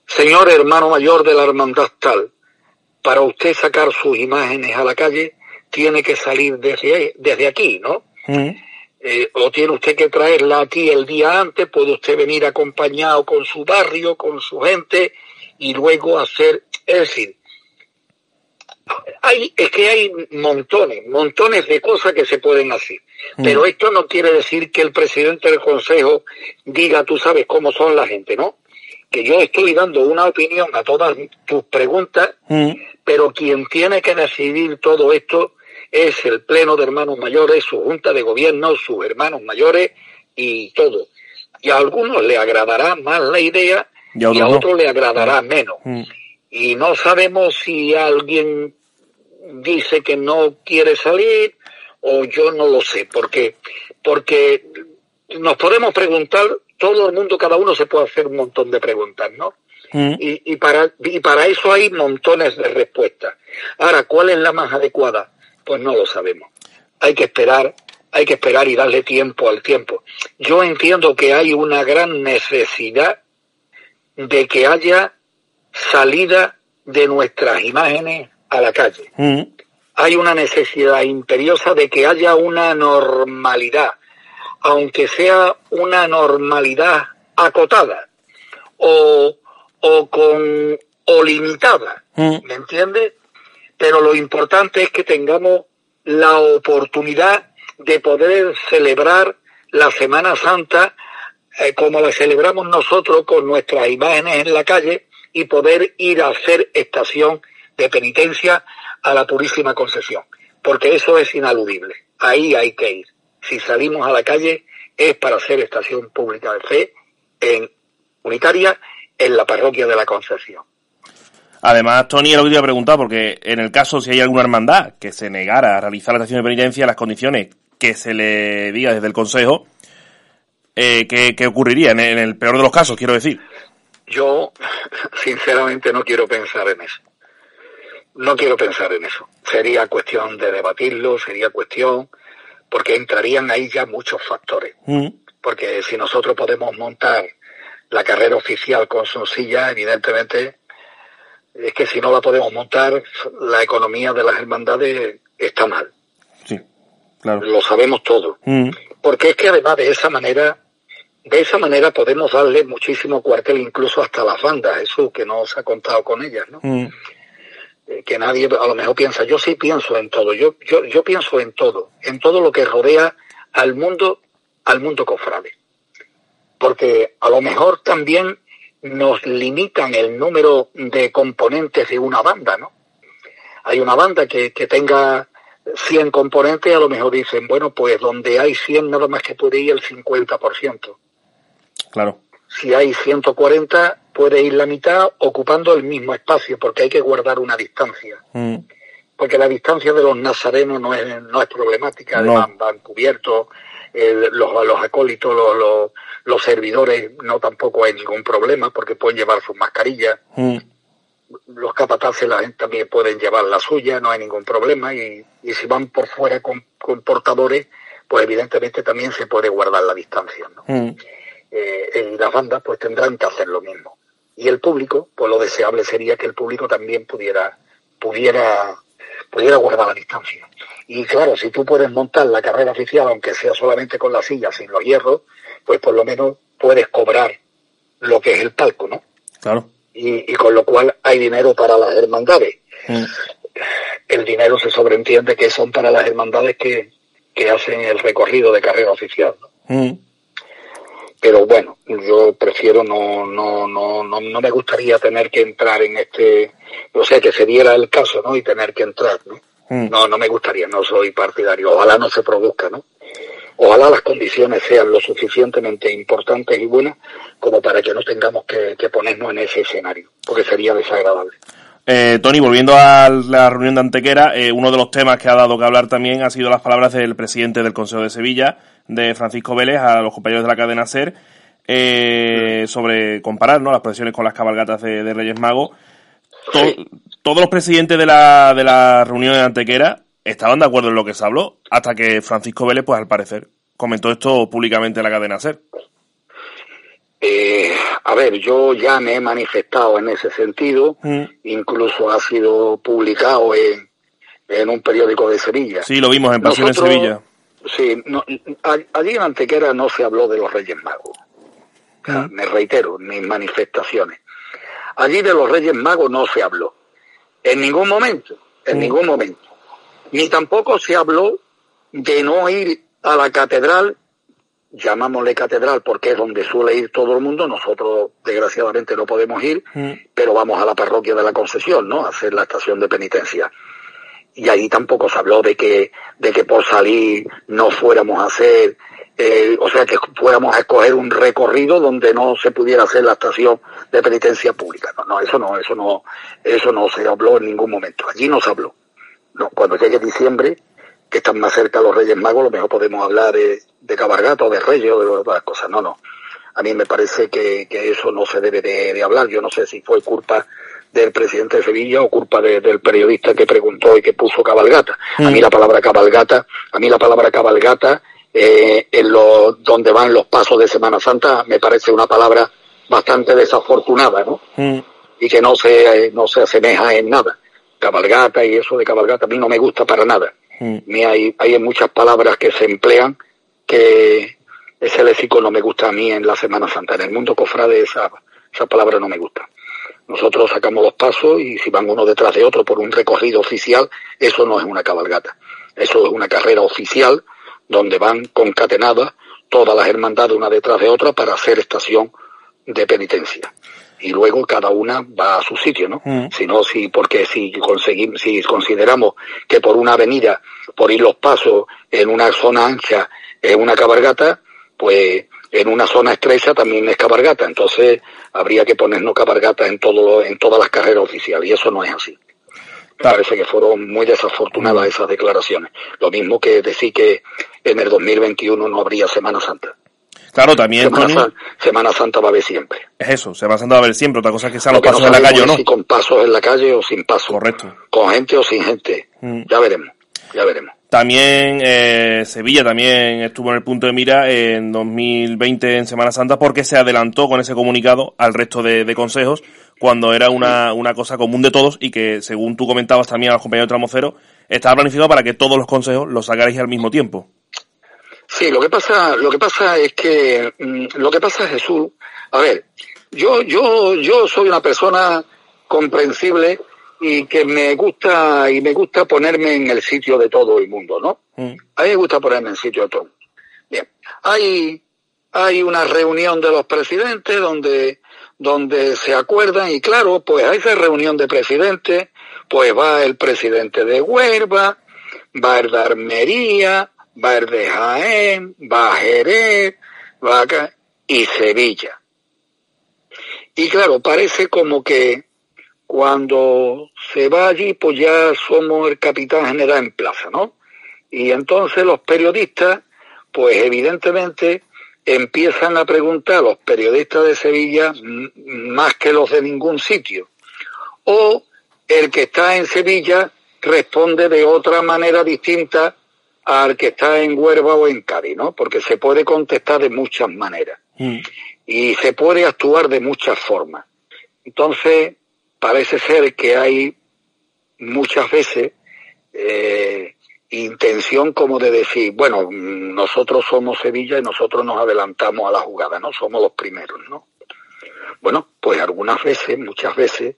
Señor hermano mayor de la hermandad tal, para usted sacar sus imágenes a la calle, tiene que salir desde, desde aquí, ¿no? Mm. Eh, o tiene usted que traerla aquí el día antes, puede usted venir acompañado con su barrio, con su gente, y luego hacer, es decir, hay, es que hay montones, montones de cosas que se pueden hacer. Mm. Pero esto no quiere decir que el presidente del consejo diga, tú sabes cómo son la gente, ¿no? Que yo estoy dando una opinión a todas tus preguntas, mm. pero quien tiene que decidir todo esto es el Pleno de Hermanos Mayores, su Junta de Gobierno, sus hermanos mayores y todo. Y a algunos le agradará más la idea y a, otros le agradará menos. Mm y no sabemos si alguien dice que no quiere salir o yo no lo sé, porque, porque nos podemos preguntar, todo el mundo, cada uno se puede hacer un montón de preguntas, ¿no? Mm. Y, y, para, y para eso hay montones de respuestas. Ahora, ¿cuál es la más adecuada? Pues no lo sabemos. Hay que esperar, hay que esperar y darle tiempo al tiempo. Yo entiendo que hay una gran necesidad de que haya salida de nuestras imágenes a la calle. Mm. Hay una necesidad imperiosa de que haya una normalidad, aunque sea una normalidad acotada o, o con o limitada, mm. ¿me entiendes? Pero lo importante es que tengamos la oportunidad de poder celebrar la Semana Santa eh, como la celebramos nosotros con nuestras imágenes en la calle y poder ir a hacer estación de penitencia a la Purísima Concesión, porque eso es inaludible. Ahí hay que ir. Si salimos a la calle es para hacer estación pública de fe en unitaria en la parroquia de la Concesión.
Además, Tony, lo que te iba a preguntar, porque en el caso si hay alguna hermandad que se negara a realizar la estación de penitencia, las condiciones que se le diga desde el Consejo, eh, ¿qué, ocurriría en el peor de los casos, quiero decir?
Yo, sinceramente, no quiero pensar en eso. No quiero pensar en eso. Sería cuestión de debatirlo, sería cuestión, porque entrarían ahí ya muchos factores. Mm. Porque si nosotros podemos montar la carrera oficial con su silla, evidentemente, es que si no la podemos montar, la economía de las hermandades está mal.
Sí, claro.
Lo sabemos todo. Mm. Porque es que además de esa manera de esa manera podemos darle muchísimo cuartel incluso hasta las bandas, eso que no se ha contado con ellas, ¿no? Mm. Eh, que nadie a lo mejor piensa, yo sí pienso en todo, yo, yo, yo pienso en todo, en todo lo que rodea al mundo, al mundo cofrade. Porque a lo mejor también nos limitan el número de componentes de una banda, ¿no? Hay una banda que, que tenga 100 componentes, a lo mejor dicen, bueno, pues donde hay 100 nada más que puede ir el 50%.
Claro.
Si hay 140, puede ir la mitad ocupando el mismo espacio, porque hay que guardar una distancia. Mm. Porque la distancia de los nazarenos no es, no es problemática, además van cubiertos, los, los acólitos, los, los, servidores no tampoco hay ningún problema, porque pueden llevar sus mascarillas. Mm. Los capataces la gente también pueden llevar la suya, no hay ningún problema. Y, y si van por fuera con, portadores, pues evidentemente también se puede guardar la distancia. ¿no? Mm eh, las bandas pues tendrán que hacer lo mismo. Y el público, pues lo deseable sería que el público también pudiera, pudiera, pudiera guardar la distancia. Y claro, si tú puedes montar la carrera oficial, aunque sea solamente con la silla, sin los hierros, pues por lo menos puedes cobrar lo que es el palco, ¿no?
Claro.
Y, con lo cual hay dinero para las hermandades. Mm. El dinero se sobreentiende que son para las hermandades que, que hacen el recorrido de carrera oficial. ¿no? Mm pero bueno, yo prefiero no, no, no, no, no me gustaría tener que entrar en este, o sea, que se diera el caso, ¿no? Y tener que entrar, ¿no? Mm. No, no me gustaría, no soy partidario, ojalá no se produzca, ¿no? Ojalá las condiciones sean lo suficientemente importantes y buenas como para que no tengamos que, ponernos en ese escenario, porque sería desagradable.
Eh, Tony, volviendo a la reunión de Antequera, eh, uno de los temas que ha dado que hablar también ha sido las palabras del presidente del Consejo de Sevilla, de Francisco Vélez a los compañeros de la cadena SER eh, sobre comparar ¿no? las procesiones con las cabalgatas de, Reyes Magos. Todos los presidentes de la, de la reunión de Antequera estaban de acuerdo en lo que se habló, hasta que Francisco Vélez, pues al parecer, comentó esto públicamente en la cadena SER.
Eh, a ver, yo ya me he manifestado en ese sentido, mm. incluso ha sido publicado en, en un periódico de Sevilla.
Sí, lo vimos en Pasión en Sevilla.
Sí, no, allí en Antequera no se habló de los Reyes Magos. me reitero, mis manifestaciones. Allí de los Reyes Magos no se habló. En ningún momento, en ningún momento. Ni tampoco se habló de no ir a la catedral, llamámosle catedral porque es donde suele ir todo el mundo, nosotros desgraciadamente no podemos ir, pero vamos a la parroquia de la concesión, ¿no? A hacer la estación de penitencia y ahí tampoco se habló de que, de que por salir no fuéramos a hacer eh, o sea, que fuéramos a escoger un recorrido donde no se pudiera hacer la estación de penitencia pública. No, no, eso no, eso no, eso no se habló en ningún momento. Allí no se habló. No, cuando llegue diciembre, que están más cerca los Reyes Magos, lo mejor podemos hablar de, de cabargata o de Reyes o de otras cosas. No, no. A mí me parece que, que eso no se debe de, hablar. Yo no sé si fue culpa del presidente de Sevilla o culpa del periodista que preguntó y que puso cabalgata. A mí mm. la palabra cabalgata, a mí la palabra cabalgata eh, en lo, donde van los pasos de Semana Santa, me parece una palabra bastante desafortunada, ¿no? Mm. Y que no se, no se asemeja en nada. Cabalgata y eso de cabalgata a mí no me gusta para nada. Mm. Hay, hay muchas palabras que se emplean que ese léxico no me gusta a mí en la Semana Santa. En el mundo cofrade esa, esa palabra no me gusta. Nosotros sacamos los pasos y si van uno detrás de otro por un recorrido oficial, eso no es una cabalgata. Eso es una carrera oficial donde van concatenadas todas las hermandades una detrás de otra para hacer estación de penitencia. Y luego cada una va a su sitio, ¿no? Mm. Si no, si, porque si conseguimos, si consideramos que por una avenida, por ir los pasos en una zona ancha es una cabargata, pues en una zona estrecha también es cabargata. Entonces habría que ponernos cabargata en todo, en todas las carreras oficiales y eso no es así. Me parece que fueron muy desafortunadas esas declaraciones. Lo mismo que decir que en el 2021 no habría Semana Santa.
Claro, también.
Semana, Santa va a haber siempre.
Es eso, Semana Santa va a haber siempre. Otra cosa es que sean los pasos en la calle o no.
Si con pasos en la calle o sin pasos.
Correcto.
Con gente o sin gente. Mm. Ya veremos, ya veremos.
También eh, Sevilla también estuvo en el punto de mira en 2020 en Semana Santa porque se adelantó con ese comunicado al resto de consejos cuando era una, una cosa común de todos y que, según tú comentabas también a los compañeros de Tramocero, estaba planificado para que todos los consejos los sacarais al mismo tiempo.
Sí, lo que pasa, lo que pasa es que, mm, lo que pasa es Jesús, a ver, yo, yo, yo soy una persona comprensible y que me gusta, y me gusta ponerme en el sitio de todo el mundo, ¿no? Mm. A mí me gusta ponerme en el sitio de todo. Bien, hay, hay una reunión de los presidentes donde donde se acuerdan y claro, pues a esa reunión de presidentes, pues va el presidente de Huelva, va el de Armería, va el de Jaén, va Jerez, va acá, y Sevilla. Y claro, parece como que cuando se va allí, pues ya somos el capitán general en plaza, ¿no? Y entonces los periodistas, pues evidentemente empiezan a preguntar a los periodistas de Sevilla más que los de ningún sitio. O el que está en Sevilla responde de otra manera distinta al que está en Huerva o en Cádiz, ¿no? Porque se puede contestar de muchas maneras. Mm. Y se puede actuar de muchas formas. Entonces, parece ser que hay muchas veces eh, intención como de decir, bueno, nosotros somos Sevilla y nosotros nos adelantamos a la jugada, ¿no? Somos los primeros, ¿no? Bueno, pues algunas veces, muchas veces,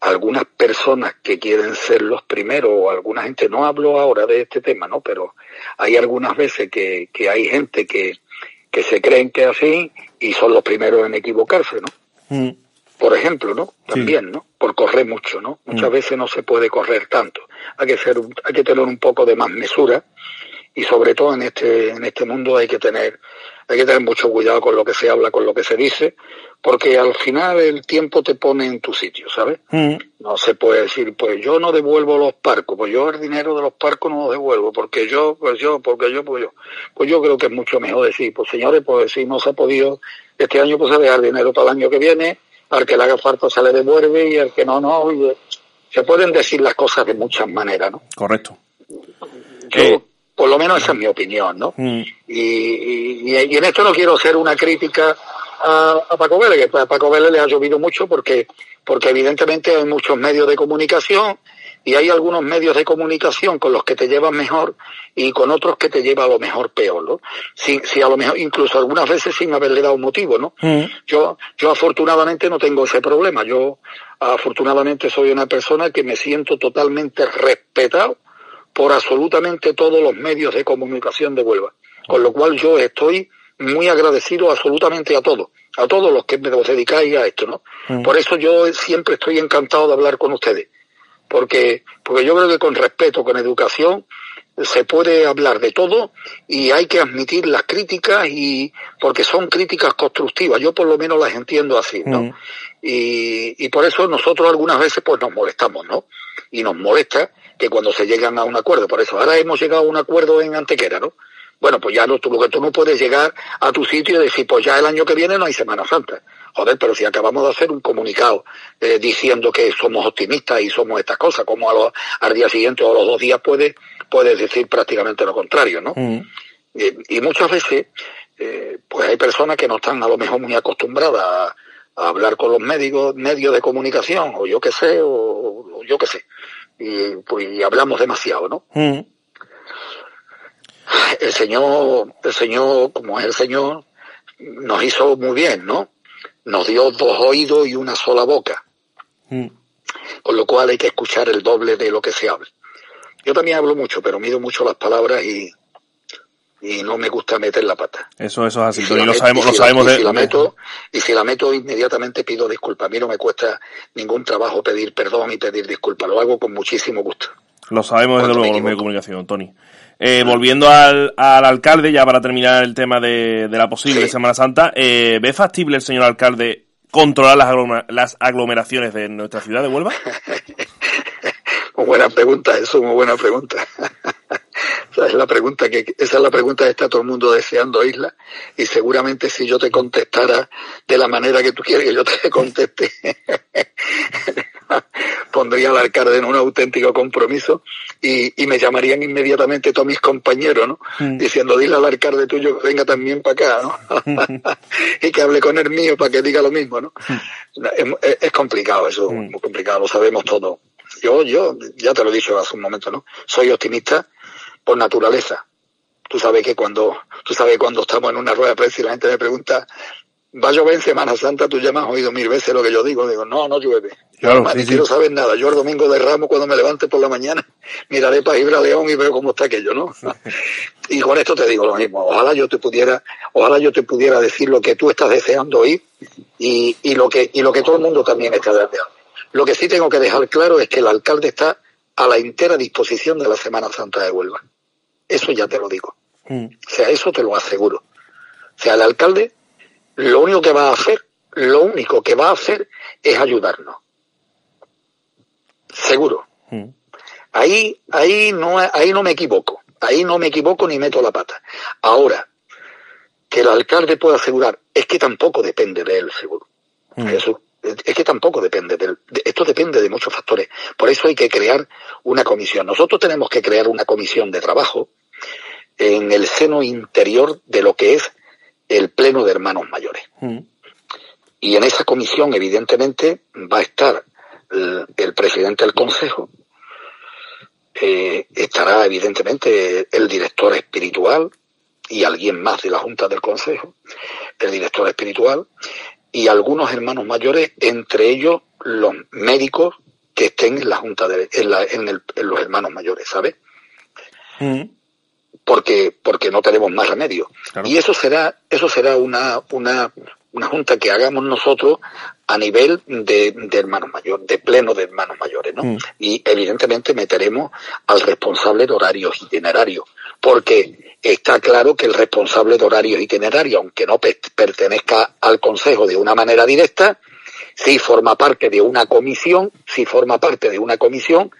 algunas personas que quieren ser los primeros, o alguna gente, no hablo ahora de este tema, ¿no? Pero hay algunas veces que, que hay gente que, que se creen que es así y son los primeros en equivocarse, ¿no? Mm. Por ejemplo, ¿no? También, ¿no? Por correr mucho, ¿no? Muchas mm. veces no se puede correr tanto hay que ser, hay que tener un poco de más mesura y sobre todo en este, en este mundo hay que tener, hay que tener mucho cuidado con lo que se habla, con lo que se dice, porque al final el tiempo te pone en tu sitio, ¿sabes? Mm. No se puede decir, pues yo no devuelvo los parcos, pues yo el dinero de los parcos no lo devuelvo, porque yo, pues yo, porque yo, pues yo. Pues yo creo que es mucho mejor decir, pues señores, pues si no se ha podido, este año pues a dejar dinero para el año que viene, al que le haga falta se le devuelve y al que no, no, y, se pueden decir las cosas de muchas maneras, ¿no?
Correcto.
Yo, por lo menos esa es mi opinión, ¿no? Mm. Y, y, en esto no quiero hacer una crítica a, a Paco Vélez, que a Paco Vélez le ha llovido mucho porque, porque evidentemente hay muchos medios de comunicación y hay algunos medios de comunicación con los que te llevan mejor y con otros que te lleva a lo mejor peor, ¿no? Si, si a lo mejor, incluso algunas veces sin haberle dado motivo, ¿no? Mm. Yo, yo afortunadamente no tengo ese problema. Yo afortunadamente soy una persona que me siento totalmente respetado por absolutamente todos los medios de comunicación de Huelva. Con lo cual yo estoy muy agradecido absolutamente a todos, a todos los que me dedicáis a esto, ¿no? Mm. Por eso yo siempre estoy encantado de hablar con ustedes porque, porque yo creo que con respeto, con educación, se puede hablar de todo y hay que admitir las críticas y porque son críticas constructivas. Yo por lo menos las entiendo así, ¿no?
Mm.
Y, y por eso nosotros algunas veces pues nos molestamos, ¿no? Y nos molesta que cuando se llegan a un acuerdo, por eso ahora hemos llegado a un acuerdo en Antequera, ¿no? Bueno, pues ya no, tú, lo que tú no puedes llegar a tu sitio y decir, pues ya el año que viene no hay Semana Santa. Joder, pero si acabamos de hacer un comunicado eh, diciendo que somos optimistas y somos estas cosas, como a los, al día siguiente o a los dos días puedes, puedes decir prácticamente lo contrario, ¿no?
Mm.
Y, y muchas veces, eh, pues hay personas que no están a lo mejor muy acostumbradas a, a hablar con los médicos, medios de comunicación, o yo qué sé, o, o yo qué sé. Y, pues, y hablamos demasiado, ¿no?
Mm.
El Señor, el Señor, como es el Señor, nos hizo muy bien, ¿no? Nos dio dos oídos y una sola boca,
Mm.
con lo cual hay que escuchar el doble de lo que se habla. Yo también hablo mucho, pero mido mucho las palabras y, y no me gusta meter la pata.
Eso, eso es así,
Y si
lo sabemos,
y
lo
si la-
sabemos
y
de,
si la meto, y si la meto inmediatamente pido disculpas. A mí no me cuesta ningún trabajo pedir perdón y pedir disculpas. Lo hago con muchísimo gusto.
Lo sabemos desde luego los medios de comunicación, Tony. Eh, volviendo al, al alcalde, ya para terminar el tema de, de la posible
Sí.
Semana Santa, eh, ¿ve factible el señor alcalde controlar las, agloma- las aglomeraciones de nuestra ciudad de Huelva?
Muy buena pregunta, eso es muy buena pregunta. esa es la pregunta que esa es la pregunta que está todo el mundo deseando, Isla. Y seguramente si yo te contestara de la manera que tú quieres que yo te conteste, pondría al alcalde en un auténtico compromiso y, y me llamarían inmediatamente todos mis compañeros, ¿no?
Mm.
Diciendo, dile al alcalde tuyo que venga también para acá, ¿no? y que hable con el mío para que diga lo mismo, ¿no? Es, es- es complicado eso,
Mm.
muy complicado, lo sabemos todos. Yo, yo, ya te lo he dicho hace un momento, ¿no? Soy optimista por naturaleza. Tú sabes que cuando, tú sabes cuando estamos en una rueda de prensa y la gente me pregunta, ¿va a llover en Semana Santa? Tú ya me has oído mil veces lo que yo digo. Digo, no, no llueve.
Claro,
Más
sí,
ni
sí.
quiero saber nada. Yo el domingo de Ramos, cuando me levante por la mañana, miraré para Ibra León y veo cómo está aquello, ¿no? y con esto te digo lo mismo. Ojalá yo te pudiera, ojalá yo te pudiera decir lo que tú estás deseando oír y, y lo que, y lo que todo el mundo también está deseando. Lo que sí tengo que dejar claro es que el alcalde está a la entera disposición de la Semana Santa de Huelva. Eso ya te lo digo.
Mm.
O sea, eso te lo aseguro. O sea, el alcalde lo único que va a hacer, lo único que va a hacer es ayudarnos. Seguro.
Mm.
Ahí, ahí no, ahí no me equivoco. Ahí no me equivoco ni meto la pata. Ahora, que el alcalde pueda asegurar, es que tampoco depende de él, seguro.
Mm.
Es que tampoco depende de él. Esto depende de muchos factores. Por eso hay que crear una comisión. Nosotros tenemos que crear una comisión de trabajo en el seno interior de lo que es el Pleno de Hermanos Mayores.
Mm.
Y en esa comisión, evidentemente, va a estar el, el presidente del Consejo, eh, estará evidentemente el director espiritual y alguien más de la Junta del Consejo, el director espiritual y algunos hermanos mayores, entre ellos los médicos que estén en la Junta de, en, la- en el- en los hermanos mayores, ¿sabes?
Mm.
Porque porque no tenemos más remedio
Claro.
y eso será eso será una una una junta que hagamos nosotros a nivel de, de hermanos mayores, de pleno de hermanos mayores, ¿no?
Mm.
Y evidentemente meteremos al responsable de horarios itinerarios, porque está claro que el responsable de horarios itinerarios, aunque no pe- pertenezca al consejo de una manera directa, sí forma parte de una comisión, sí forma parte de una comisión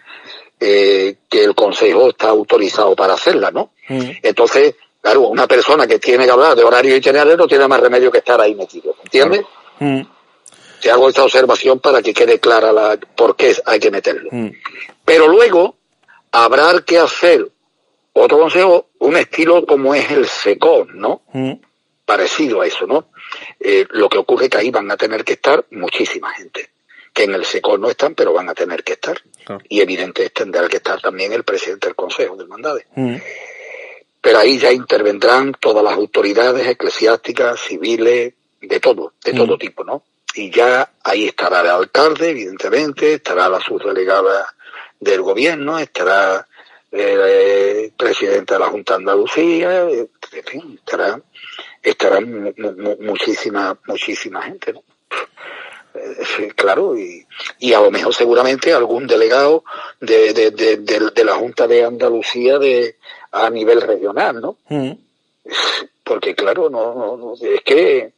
eh, que el consejo está autorizado para hacerla, ¿no?
Mm.
Entonces, claro, una persona que tiene que hablar de horario itinerario no tiene más remedio que estar ahí metido, ¿entiendes?
Mm.
Te hago esta observación para que quede clara la, por qué hay que meterlo.
Mm.
Pero luego habrá que hacer otro consejo, un estilo como es el SECON, ¿no? Parecido a eso, ¿no? Eh, lo que ocurre es que ahí van a tener que estar muchísima gente, que en el SECON no están, pero van a tener que estar.
Claro.
Y evidente tendrá que estar también el presidente del Consejo del Mandade.
Mm.
pero ahí ya intervendrán todas las autoridades eclesiásticas, civiles, de todo, de
Mm.
todo tipo, ¿no? Y ya ahí estará el alcalde, evidentemente, estará la subdelegada del gobierno, estará eh, el presidente de la Junta de Andalucía, en fin, estará, estará mu- mu- mu- muchísima, muchísima gente, ¿no? Claro, y, y, a lo mejor seguramente algún delegado de, de, de, de, la Junta de Andalucía de a nivel regional, ¿no? Mm. Porque claro, no, no, no, es que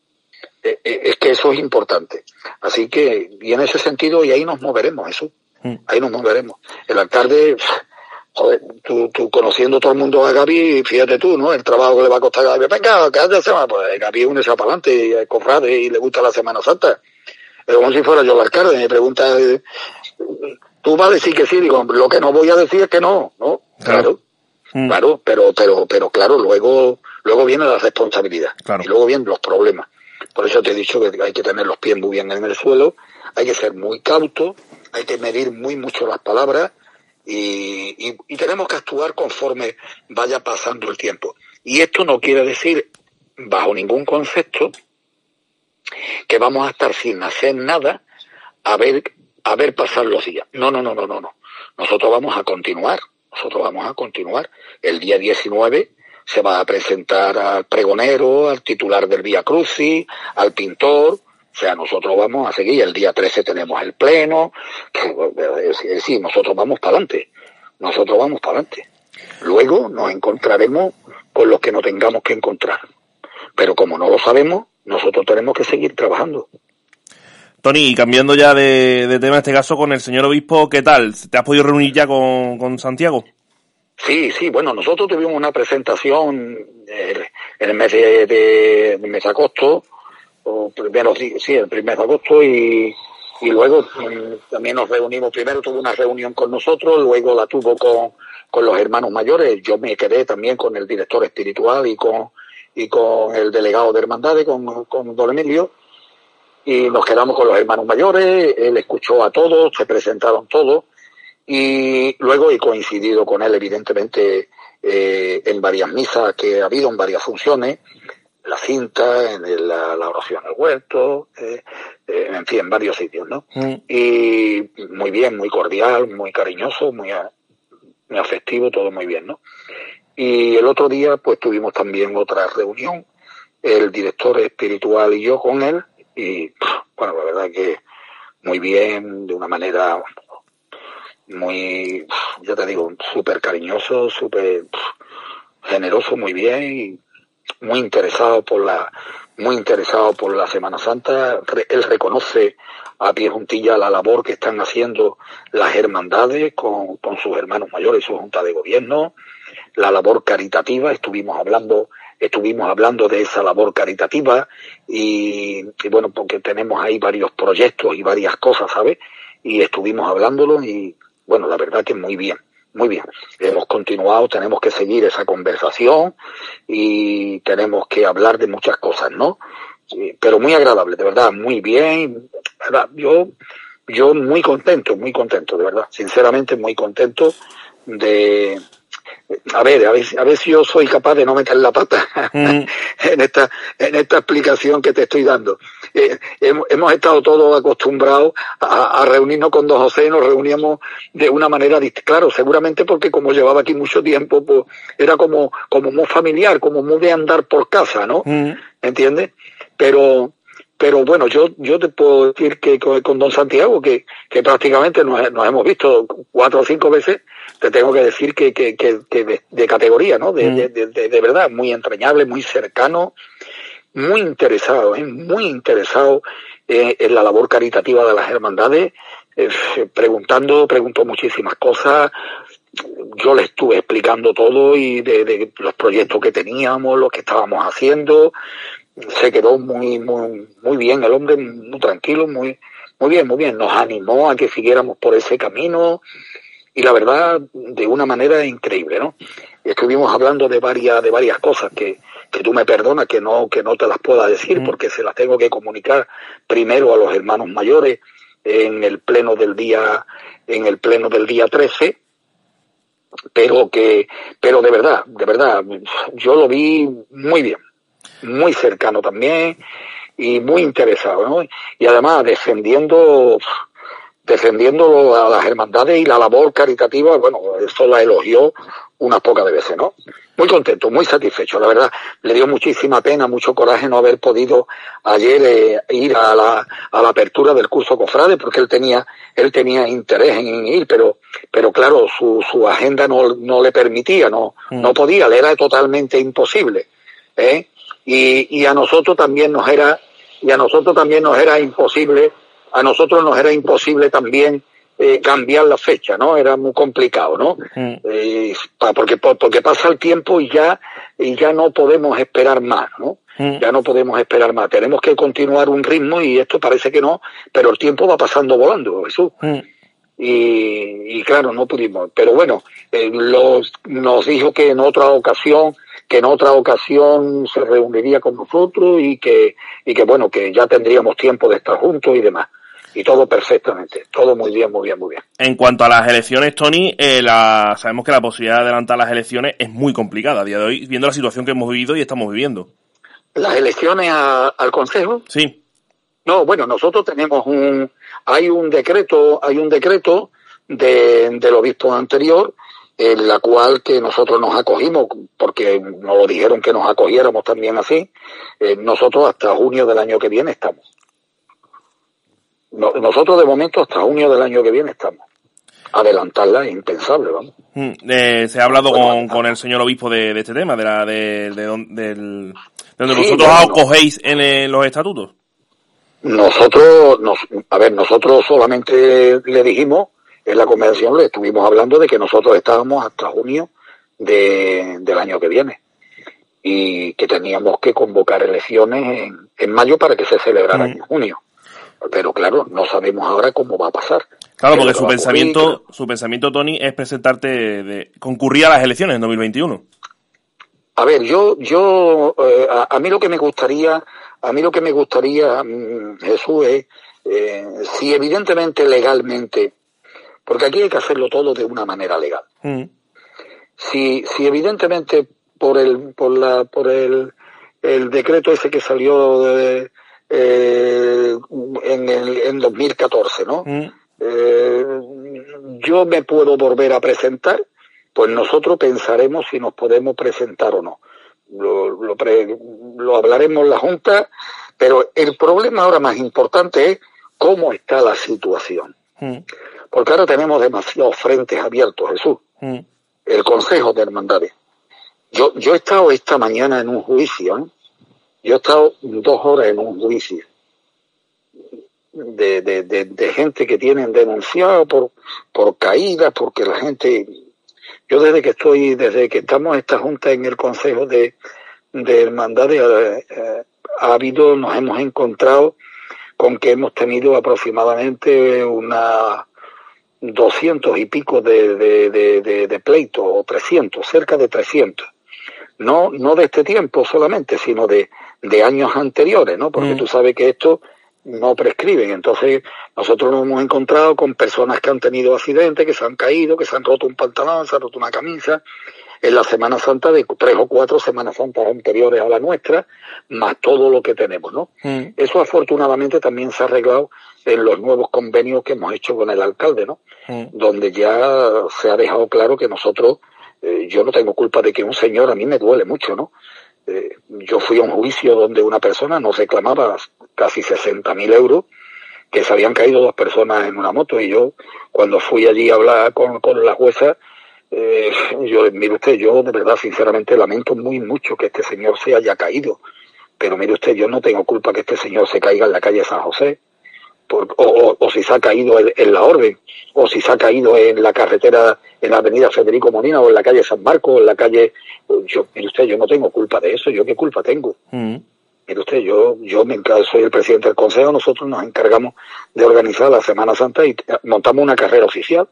es que eso es importante. Así que, y en ese sentido, y ahí nos moveremos, eso. Mm. Ahí nos moveremos. El alcalde, joder, tú, tú conociendo todo el mundo a Gaby, fíjate tú, ¿no? El trabajo que le va a costar a Gaby. Venga, cada semana, pues Gaby une para adelante y cofrade y le gusta la Semana Santa. Es como si fuera yo el alcalde, me pregunta, eh, tú vas a decir que sí, digo, lo que no voy a decir es que no, ¿no? Claro. Claro, mm. pero, pero, pero claro, luego, luego viene la responsabilidad. Y luego vienen los problemas. Por eso te he dicho que hay que tener los pies muy bien en el suelo, hay que ser muy cauto, hay que medir muy mucho las palabras y, y, tenemos que actuar conforme vaya pasando el tiempo. Y esto no quiere decir, bajo ningún concepto, que vamos a estar sin hacer nada a ver, a ver pasar los días. No, no, no, no, no, no. Nosotros vamos a continuar, nosotros vamos a continuar. El día 19 se va a presentar al pregonero, al titular del Vía Crucis, al pintor, o sea, nosotros vamos a seguir, el día 13 tenemos el pleno, es decir, nosotros vamos para adelante, nosotros vamos para adelante. Luego nos encontraremos con los que no tengamos que encontrar. Pero como no lo sabemos, nosotros tenemos que seguir trabajando.
Tony, cambiando ya de, tema, en este caso con el señor obispo, ¿qué tal? ¿Te has podido reunir ya con, con Santiago?
Sí, sí, bueno, nosotros tuvimos una presentación en el mes de, mes de agosto, o primero, sí, el primer de agosto y, y luego también nos reunimos, primero tuvo una reunión con nosotros, luego la tuvo con, con los hermanos mayores, yo me quedé también con el director espiritual y con, y con el delegado de hermandades, con, con don Emilio, y nos quedamos con los hermanos mayores, él escuchó a todos, se presentaron todos, y luego he coincidido con él, evidentemente, eh, en varias misas que ha habido, en varias funciones, la cinta, en la, oración al huerto, eh, eh, en fin, en varios sitios, ¿no? Mm. Y muy bien, muy cordial, muy cariñoso, muy, muy afectivo, todo muy bien, ¿no? Y el otro día, pues tuvimos también otra reunión, el director espiritual y yo con él, y bueno, la verdad que muy bien, de una manera muy, ya te digo, súper cariñoso, súper generoso, muy bien, y muy interesado por la, muy interesado por la Semana Santa. Él reconoce a pie juntilla la labor que están haciendo las hermandades con, con sus hermanos mayores, su junta de gobierno, la labor caritativa, estuvimos hablando estuvimos hablando de esa labor caritativa y, y, bueno, porque tenemos ahí varios proyectos y varias cosas, ¿sabes? Y estuvimos hablándolo y bueno, la verdad que muy bien, muy bien. Hemos continuado, tenemos que seguir esa conversación y tenemos que hablar de muchas cosas, ¿no? pero muy agradable, de verdad, muy bien. Yo, yo muy contento, muy contento, de verdad, sinceramente muy contento de, a ver, a ver, a ver si yo soy capaz de no meter la pata mm. en esta en esta explicación que te estoy dando. Eh, hemos, estado todos acostumbrados a, reunirnos con don José, nos reuníamos de una manera distinta. Claro, seguramente porque como llevaba aquí mucho tiempo, pues era como como muy familiar, como muy de andar por casa, ¿no? Mm. ¿Entiendes? Pero pero bueno, yo, yo te puedo decir que con, don Santiago, que, que prácticamente nos, hemos visto cuatro o cinco veces, te tengo que decir que, que, que, de, categoría, ¿no? De, mm. de, de, verdad, muy entrañable, muy cercano, muy interesado, ¿eh? muy interesado eh, en la labor caritativa de las hermandades, eh, preguntando, preguntó muchísimas cosas, yo le estuve explicando todo y de, de, los proyectos que teníamos, lo que estábamos haciendo, se quedó muy, muy, muy bien el hombre, muy tranquilo, muy, muy bien, muy bien. Nos animó a que siguiéramos por ese camino y la verdad, de una manera increíble, ¿no? Estuvimos hablando de varias, de varias cosas que, que tú me perdonas que no, que no te las pueda decir porque se las tengo que comunicar primero a los hermanos mayores en el pleno del día, en el pleno del día 13 pero que, pero de verdad, de verdad, yo lo vi muy bien, muy cercano también y muy interesado, ¿no? Y además defendiendo, defendiendo a las hermandades y la labor caritativa, bueno, eso la elogió unas pocas de veces, ¿no? muy contento, muy satisfecho. La verdad, le dio muchísima pena, mucho coraje no haber podido ayer eh, ir a la, a la apertura del curso Cofrade, porque él tenía, él tenía interés en ir, pero, pero claro, su, su agenda no, no le permitía, no, mm. no podía, le era totalmente imposible. ¿eh? Y, y a nosotros también nos era, y a nosotros también nos era imposible, a nosotros nos era imposible también eh, cambiar la fecha, ¿no? Era muy complicado, ¿no? Mm. Eh, porque, porque pasa el tiempo y ya, y ya no podemos esperar más, ¿no? Mm. Ya no podemos esperar más. Tenemos que continuar un ritmo y esto parece que no, pero el tiempo va pasando volando, Jesús. Mm. Y, y, claro, no pudimos. Pero bueno, eh, los, nos dijo que en otra ocasión, que en otra ocasión se reuniría con nosotros y que, y que bueno, que ya tendríamos tiempo de estar juntos y demás y todo perfectamente, todo muy bien, muy bien, muy bien.
En cuanto a las elecciones, Tony, eh, la, sabemos que la posibilidad de adelantar las elecciones es muy complicada a día de hoy, viendo la situación que hemos vivido y estamos viviendo.
¿Las elecciones al Consejo?
Sí.
No, bueno, nosotros tenemos un, hay un decreto, hay un decreto de, del obispo anterior en la cual que nosotros nos acogimos, porque nos lo dijeron que nos acogiéramos también así, eh, nosotros hasta junio del año que viene estamos nosotros de momento hasta junio del año que viene estamos. Adelantarla es impensable, vamos.
Mm, eh, se ha hablado con, con, el señor obispo de, este tema, de la de, de, donde vosotros acogéis en los estatutos.
Nosotros, nos, a ver, nosotros solamente le dijimos en la convención, le estuvimos hablando de que nosotros estábamos hasta junio de, del año que viene y que teníamos que convocar elecciones en, en mayo para que se celebraran mm. en junio pero claro, no sabemos ahora cómo va a pasar.
Claro, porque su pensamiento, su pensamiento, Tony, es presentarte, de, concurrir a las elecciones en 2021.
A ver, yo, yo, eh, a, mí lo que me gustaría, a mí lo que me gustaría, mm, Jesús, es, eh, si evidentemente legalmente, porque aquí hay que hacerlo todo de una manera legal. Mm. Si, si evidentemente por el, por la, por el, el decreto ese que salió de, eh, en, el, en 2014, ¿no? Mm. Eh, yo me puedo volver a presentar, pues nosotros pensaremos si nos podemos presentar o no. Lo, lo, lo hablaremos en la Junta, pero el problema ahora más importante es cómo está la situación. Mm. Porque ahora tenemos demasiados frentes abiertos, Jesús. Mm. El Consejo de Hermandades. Yo, yo he estado esta mañana en un juicio, ¿eh? Yo he estado dos horas en un juicio de, de, de, gente que tienen denunciado por, por caídas, porque la gente, yo desde que estoy, desde que estamos esta junta en el Consejo de, de Hermandades, eh, eh, ha habido, nos hemos encontrado con que hemos tenido aproximadamente una doscientos y pico de, de, de, de pleitos, o trescientos, cerca de trescientos. No, no de este tiempo solamente, sino de, de años anteriores, ¿no? Porque mm. tú sabes que esto no prescriben. Entonces, nosotros nos hemos encontrado con personas que han tenido accidentes, que se han caído, que se han roto un pantalón, se han roto una camisa, en la Semana Santa de tres o cuatro Semanas Santas anteriores a la nuestra, más todo lo que tenemos, ¿no? Mm. Eso afortunadamente también se ha arreglado en los nuevos convenios que hemos hecho con el alcalde, ¿no? Mm. Donde ya se ha dejado claro que nosotros, eh, yo no tengo culpa de que un señor, a mí me duele mucho, ¿no? Eh, yo fui a un juicio donde una persona nos reclamaba casi 60 mil euros, que se habían caído dos personas en una moto y yo cuando fui allí a hablar con, con la jueza, eh, yo, mire usted, yo de verdad sinceramente lamento muy mucho que este señor se haya caído, pero mire usted, yo no tengo culpa que este señor se caiga en la calle San José, o, o, si se ha caído en, la Orden, o si se ha caído en la carretera, en la avenida Federico Molina, o en la calle San Marcos, o en la calle... Yo, mire usted, yo no tengo culpa de eso, ¿yo qué culpa tengo? Mm. Mire usted, yo, yo me soy el presidente del Consejo, nosotros nos encargamos de organizar la Semana Santa y montamos una carrera oficial,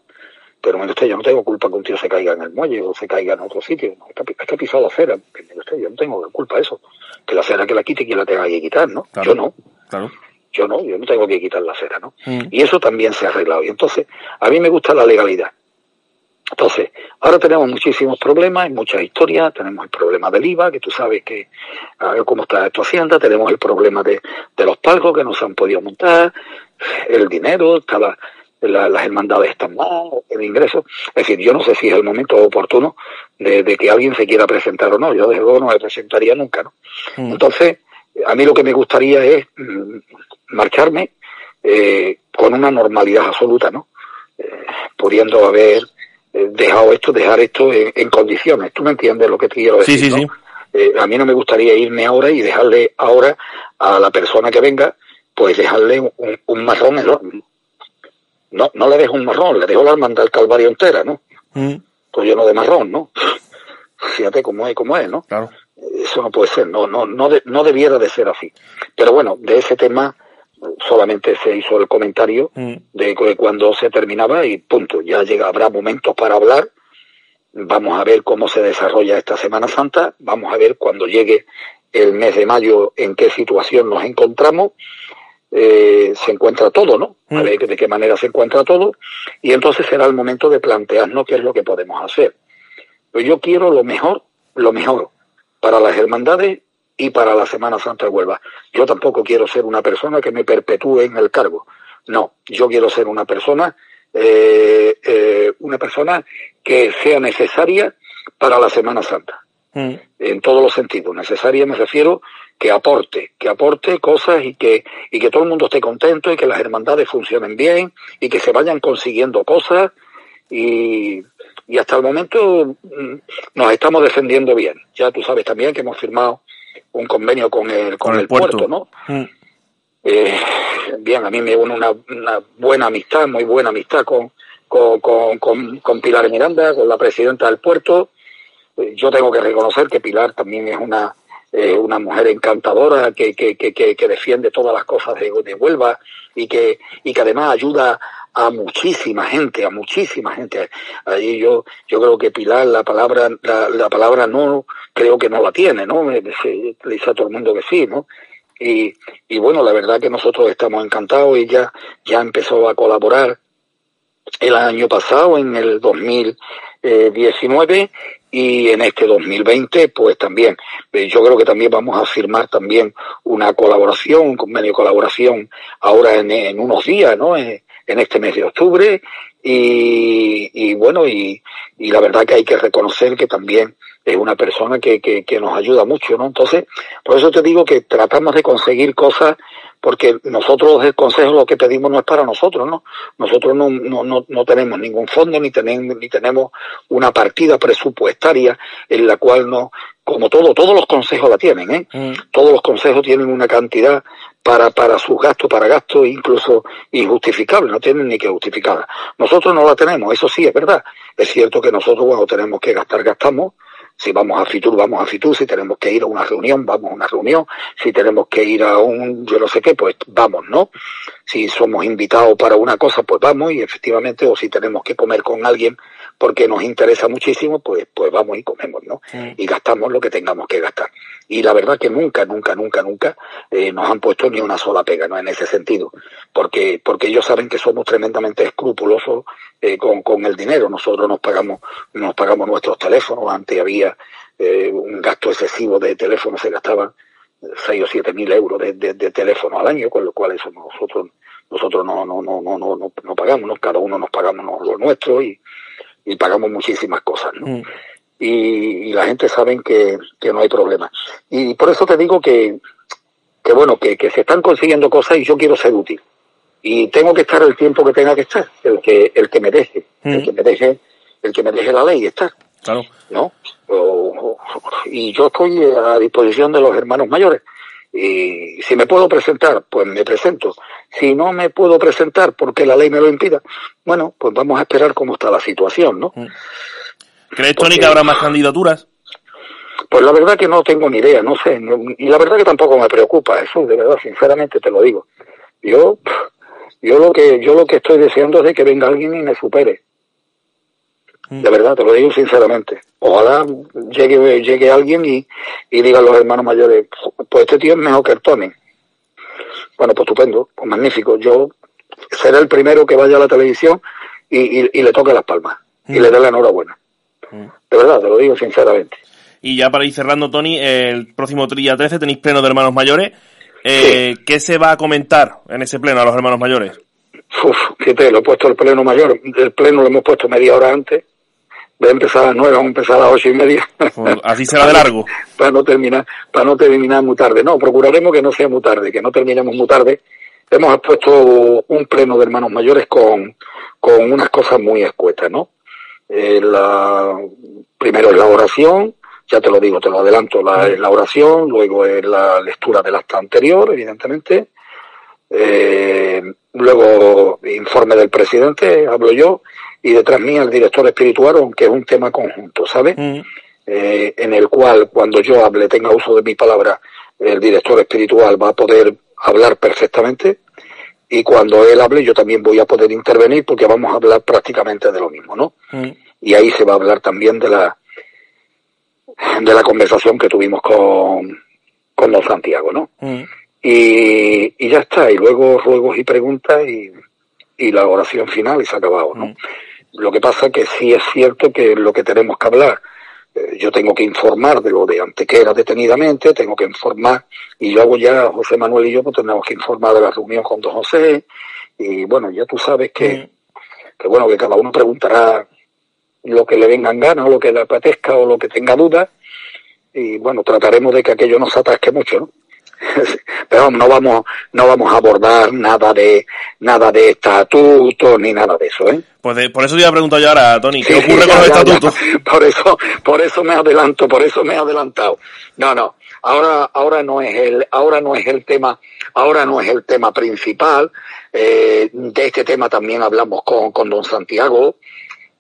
pero mire usted, yo no tengo culpa que un tío se caiga en el muelle o se caiga en otro sitio, es que ha pisado la acera, mire usted, yo no tengo culpa de eso, que la acera que la quite y que la tenga que quitar, ¿no? yo no. Claro. Yo no, yo no tengo que quitar la cera, ¿no? Mm. Y eso también se ha arreglado. Y entonces, a mí me gusta la legalidad. Entonces, ahora tenemos muchísimos problemas, hay muchas historias, tenemos el problema del IVA, que tú sabes que, a ver cómo está esto Hacienda, tenemos el problema de, de los palcos que no se han podido montar, el dinero, estaba, las hermandades están mal, el ingreso. Es decir, yo no sé si es el momento oportuno de, que alguien se quiera presentar o no. Yo desde luego no me presentaría nunca, ¿no? Mm. Entonces, a mí lo que me gustaría es mm, marcharme eh, con una normalidad absoluta, ¿no? Eh, pudiendo haber eh, dejado esto, dejar esto en, condiciones. ¿Tú me entiendes lo que te quiero decir?
Sí, sí, sí.
Eh, a mí no me gustaría irme ahora y dejarle ahora a la persona que venga, pues dejarle un, marrón enorme. No, no le dejo un marrón, le dejo la hermandad del Calvario entera, ¿no? Mm. Pues lleno de marrón, ¿no? Fíjate cómo es, cómo es, ¿no?
Claro.
Eso no puede ser, no, no, no, no debiera de ser así. Pero bueno, de ese tema solamente se hizo el comentario mm. de cuando se terminaba y punto. Ya llega, habrá momentos para hablar. Vamos a ver cómo se desarrolla esta Semana Santa. Vamos a ver cuando llegue el mes de mayo en qué situación nos encontramos. Eh, se encuentra todo, ¿no? A mm. ver de qué manera se encuentra todo. Y entonces será el momento de plantearnos qué es lo que podemos hacer. Pues yo quiero lo mejor, lo mejor para las hermandades y para la Semana Santa de Huelva. Yo tampoco quiero ser una persona que me perpetúe en el cargo. No, yo quiero ser una persona, eh, eh, una persona que sea necesaria para la Semana Santa. Mm. En todos los sentidos. Necesaria me refiero que aporte, que aporte cosas y que, y que todo el mundo esté contento y que las hermandades funcionen bien y que se vayan consiguiendo cosas y, y hasta el momento mm, nos estamos defendiendo bien. Ya tú sabes también que hemos firmado un convenio con el, con, el, puerto, ¿no? Mm. Eh, bien, a mí me une una, una, buena amistad, muy buena amistad con, con, con, con, Pilar Miranda, con la presidenta del puerto. Eh, yo tengo que reconocer que Pilar también es una, eh, una mujer encantadora que, que, que, que, defiende todas las cosas de, de Huelva y que, y que además ayuda a muchísima gente, a muchísima gente. Ahí yo, yo creo que Pilar la palabra, la, la palabra no, creo que no la tiene, ¿no? Le dice a todo el mundo que sí, ¿no? Y, y bueno, la verdad que nosotros estamos encantados. Ella ya empezó a colaborar el año pasado, en el 2019, y en este 2020, pues también. Eh, yo creo que también vamos a firmar también una colaboración, un convenio de colaboración ahora en, en unos días, ¿no? En este mes de octubre y, y bueno, y, y, la verdad que hay que reconocer que también es una persona que, que, que nos ayuda mucho, ¿no? Entonces, por eso te digo que tratamos de conseguir cosas porque nosotros el consejo lo que pedimos no es para nosotros, ¿no? Nosotros no, no, no, no tenemos ningún fondo ni tenemos, ni tenemos una partida presupuestaria en la cual no, como todo, todos los consejos la tienen, ¿eh? Mm. Todos los consejos tienen una cantidad para, para sus gastos, para gastos incluso injustificables, no tienen ni que justificarla. Nosotros no la tenemos, eso sí es verdad. Es cierto que nosotros cuando tenemos que gastar, gastamos, si vamos a Fitur, vamos a Fitur. Si tenemos que ir a una reunión, vamos a una reunión. Si tenemos que ir a un yo no sé qué, pues vamos, ¿no? Si somos invitados para una cosa, pues vamos y efectivamente, o si tenemos que comer con alguien porque nos interesa muchísimo, pues, pues vamos y comemos, ¿no? Y gastamos lo que tengamos que gastar. Y la verdad que nunca, nunca, nunca, nunca eh, nos han puesto ni una sola pega, ¿no? En ese sentido. Porque, porque ellos saben que somos tremendamente escrupulosos eh, con, con el dinero. Nosotros nos pagamos, nos pagamos nuestros teléfonos. Antes había eh, un gasto excesivo de teléfono, se gastaban seis o siete mil euros de, de, teléfono al año, con lo cual eso nosotros nosotros no no no no no no, pagamos, ¿no? cada uno nos pagamos lo nuestro y, y pagamos muchísimas cosas, ¿no? Mm. Y, y, la gente sabe que, que no hay problema. Y por eso te digo que, que bueno, que, que se están consiguiendo cosas y yo quiero ser útil y tengo que estar el tiempo que tenga que estar, el que, el que me deje, el que me deje, el que me deje la ley estar.
Claro.
¿No? y yo estoy a disposición de los hermanos mayores. Y si me puedo presentar, pues me presento. Si no me puedo presentar porque la ley me lo impida, bueno, pues vamos a esperar cómo está la situación, ¿no? Mm.
¿Crees, Tony, que habrá más candidaturas?
Pues la verdad que no tengo ni idea, no sé. Y la verdad que tampoco me preocupa eso, de verdad, sinceramente te lo digo. Yo, yo lo que, yo lo que estoy deseando es de que venga alguien y me supere. De verdad, te lo digo sinceramente. Ojalá llegue, llegue alguien y, y diga a los hermanos mayores, pues este tío es mejor que el Tony. Bueno, pues estupendo, pues magnífico. Yo seré el primero que vaya a la televisión y, y, le toque las palmas y le dé la enhorabuena. De verdad, te lo digo sinceramente.
Y ya para ir cerrando, Tony, el próximo día 13 tenéis pleno de hermanos mayores. Eh, ¿Qué se va a comentar en ese pleno a los hermanos mayores?
Uf, fíjate, lo he puesto el pleno mayor. El pleno lo hemos puesto media hora antes. De empezar a las nueve, vamos a empezar a las ocho y media.
Pues así será de largo.
para no terminar, para no terminar muy tarde. No, procuraremos que no sea muy tarde, que no terminemos muy tarde. Hemos puesto un pleno de hermanos mayores con, con unas cosas muy escuetas, ¿no? Eh, la, primero es la oración, ya te lo digo, te lo adelanto, la, la oración, luego es la lectura del acta anterior, evidentemente, eh, luego informe del presidente, hablo yo, y detrás mía el director espiritual, aunque es un tema conjunto, ¿sabes?
Mm.
Eh, en el cual cuando yo hable, tenga uso de mi palabra, el director espiritual va a poder hablar perfectamente y cuando él hable yo también voy a poder intervenir porque vamos a hablar prácticamente de lo mismo, ¿no?
Mm.
Y ahí se va a hablar también de la de la conversación que tuvimos con, con don Santiago, ¿no?
Mm.
Y, y ya está, y luego ruegos y preguntas y, y la oración final y se ha acabado, ¿no?
Mm.
Lo que pasa que sí es cierto que lo que tenemos que hablar, eh, yo tengo que informar de lo de Antequera detenidamente, tengo que informar, y luego ya José Manuel y yo pues tenemos que informar de la reunión con don José, y bueno, ya tú sabes que, que bueno, que cada uno preguntará lo que le venga en gana, o lo que le apetezca, o lo que tenga dudas, y bueno, trataremos de que aquello no se atasque mucho, ¿no? Pero no vamos, no vamos a abordar nada de, nada de estatutos ni nada de eso, ¿eh?
Pues de- por eso te iba a preguntar yo ahora, Tony, ¿qué
Sí,
ocurre
sí,
con los
ya? Por eso, por eso me adelanto, por eso me he adelantado. No, no. Ahora, ahora no es el, ahora no es el tema, ahora no es el tema principal. Eh, de este tema también hablamos con, con don Santiago.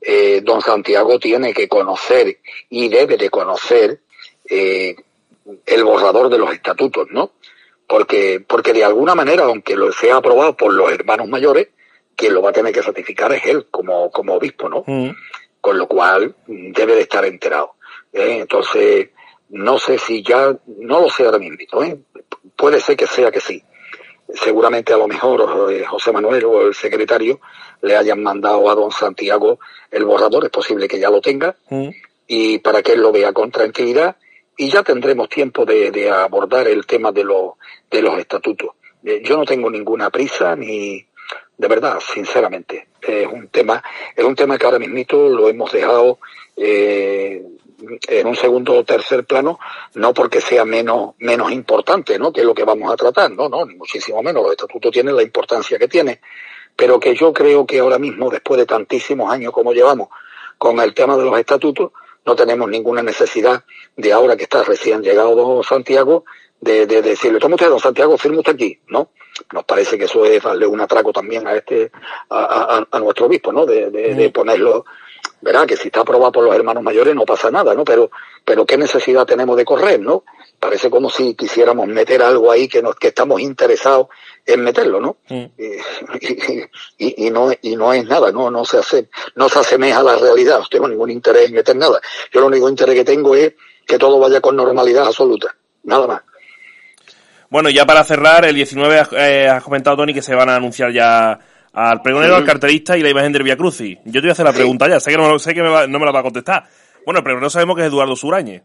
Eh, don Santiago tiene que conocer y debe de conocer eh, el borrador de los estatutos, ¿no? Porque, porque de alguna manera, aunque lo sea aprobado por los hermanos mayores, quien lo va a tener que ratificar es él como, como obispo, ¿no?
Mm.
con lo cual debe de estar enterado. ¿eh? Entonces, no sé si ya, no lo sé ahora mismo, ¿eh? puede ser que sea que sí. Seguramente a lo mejor eh, José Manuel o el secretario le hayan mandado a don Santiago el borrador, es posible que ya lo tenga,
Mm.
y para que él lo vea con tranquilidad, y ya tendremos tiempo de, de abordar el tema de, los de los estatutos. Eh, yo no tengo ninguna prisa ni, de verdad, sinceramente, es un tema, es un tema que ahora mismito lo hemos dejado eh, en un segundo o tercer plano, no porque sea menos, menos importante, ¿no? Que lo que vamos a tratar, no, no, ni muchísimo menos. Los estatutos tienen la importancia que tienen, pero que yo creo que ahora mismo, después de tantísimos años como llevamos con el tema de los estatutos, no tenemos ninguna necesidad de ahora que está recién llegado don Santiago, de, de decirle, toma usted, don Santiago, firme usted aquí, ¿no? Nos parece que eso es darle un atraco también a este, a, a- a nuestro obispo, ¿no? De, de, de ponerlo, verá que si está aprobado por los hermanos mayores no pasa nada, ¿no? Pero, pero qué necesidad tenemos de correr, ¿no? Parece como si quisiéramos meter algo ahí que nos, que estamos interesados en meterlo, ¿no?
Mm.
Y, y, y no, y no es nada, no, no se hace, no se asemeja a la realidad, no tengo ningún interés en meter nada. Yo lo único interés que tengo es que todo vaya con normalidad absoluta, nada más.
Bueno, ya para cerrar, el 19 has, eh, has comentado, Tony, que se van a anunciar ya al pregonero, al cartelista y la imagen del Via Crucis. Yo te voy a hacer la
Sí.
pregunta ya, sé que, no, sé que me va- no me la va a contestar. Bueno, el pregonero sabemos que es Eduardo Surañez.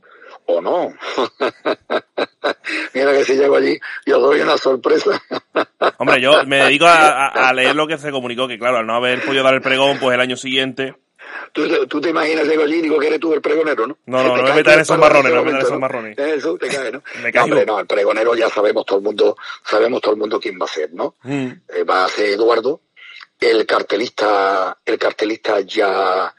¿O no? Mira que si llego allí, yo doy una sorpresa.
Hombre, yo me dedico a, leer lo que se comunicó, que claro, al no haber podido dar el pregón, pues el año siguiente...
¿Tú, te- tú te imaginas, llego allí y digo que eres tú el pregonero, ¿no?
No, no, no me metas en esos marrones, no me metas en esos marrones.
Eso, te cae, ¿no?
Me
No, hombre, no, el pregonero ya sabemos todo el mundo, sabemos todo el mundo quién va a ser, ¿no?
Mm.
Eh, va a ser Eduardo. El cartelista, el cartelista ya,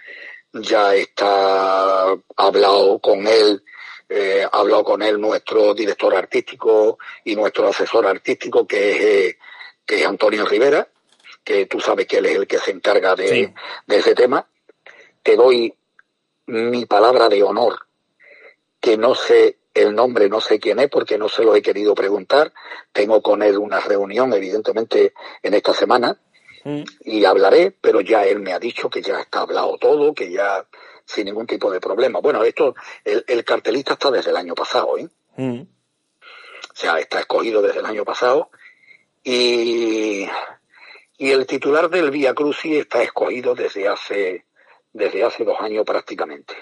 ya está hablado con él, eh, ha hablado con él nuestro director artístico y nuestro asesor artístico que es, eh, que es Antonio Rivera, que tú sabes que él es el que se encarga de,
Sí.
de ese tema. Te doy mi palabra de honor que no sé el nombre, no sé quién es porque no se lo he querido preguntar. Tengo con él una reunión, evidentemente, en esta semana
Mm.
y hablaré, pero ya él me ha dicho que ya está hablado todo, que ya sin ningún tipo de problema. Bueno, esto, el, el cartelista está desde el año pasado, ¿eh?
Mm.
O sea, está escogido desde el año pasado y, y el titular del Vía Crucis está escogido desde hace, desde hace dos años prácticamente.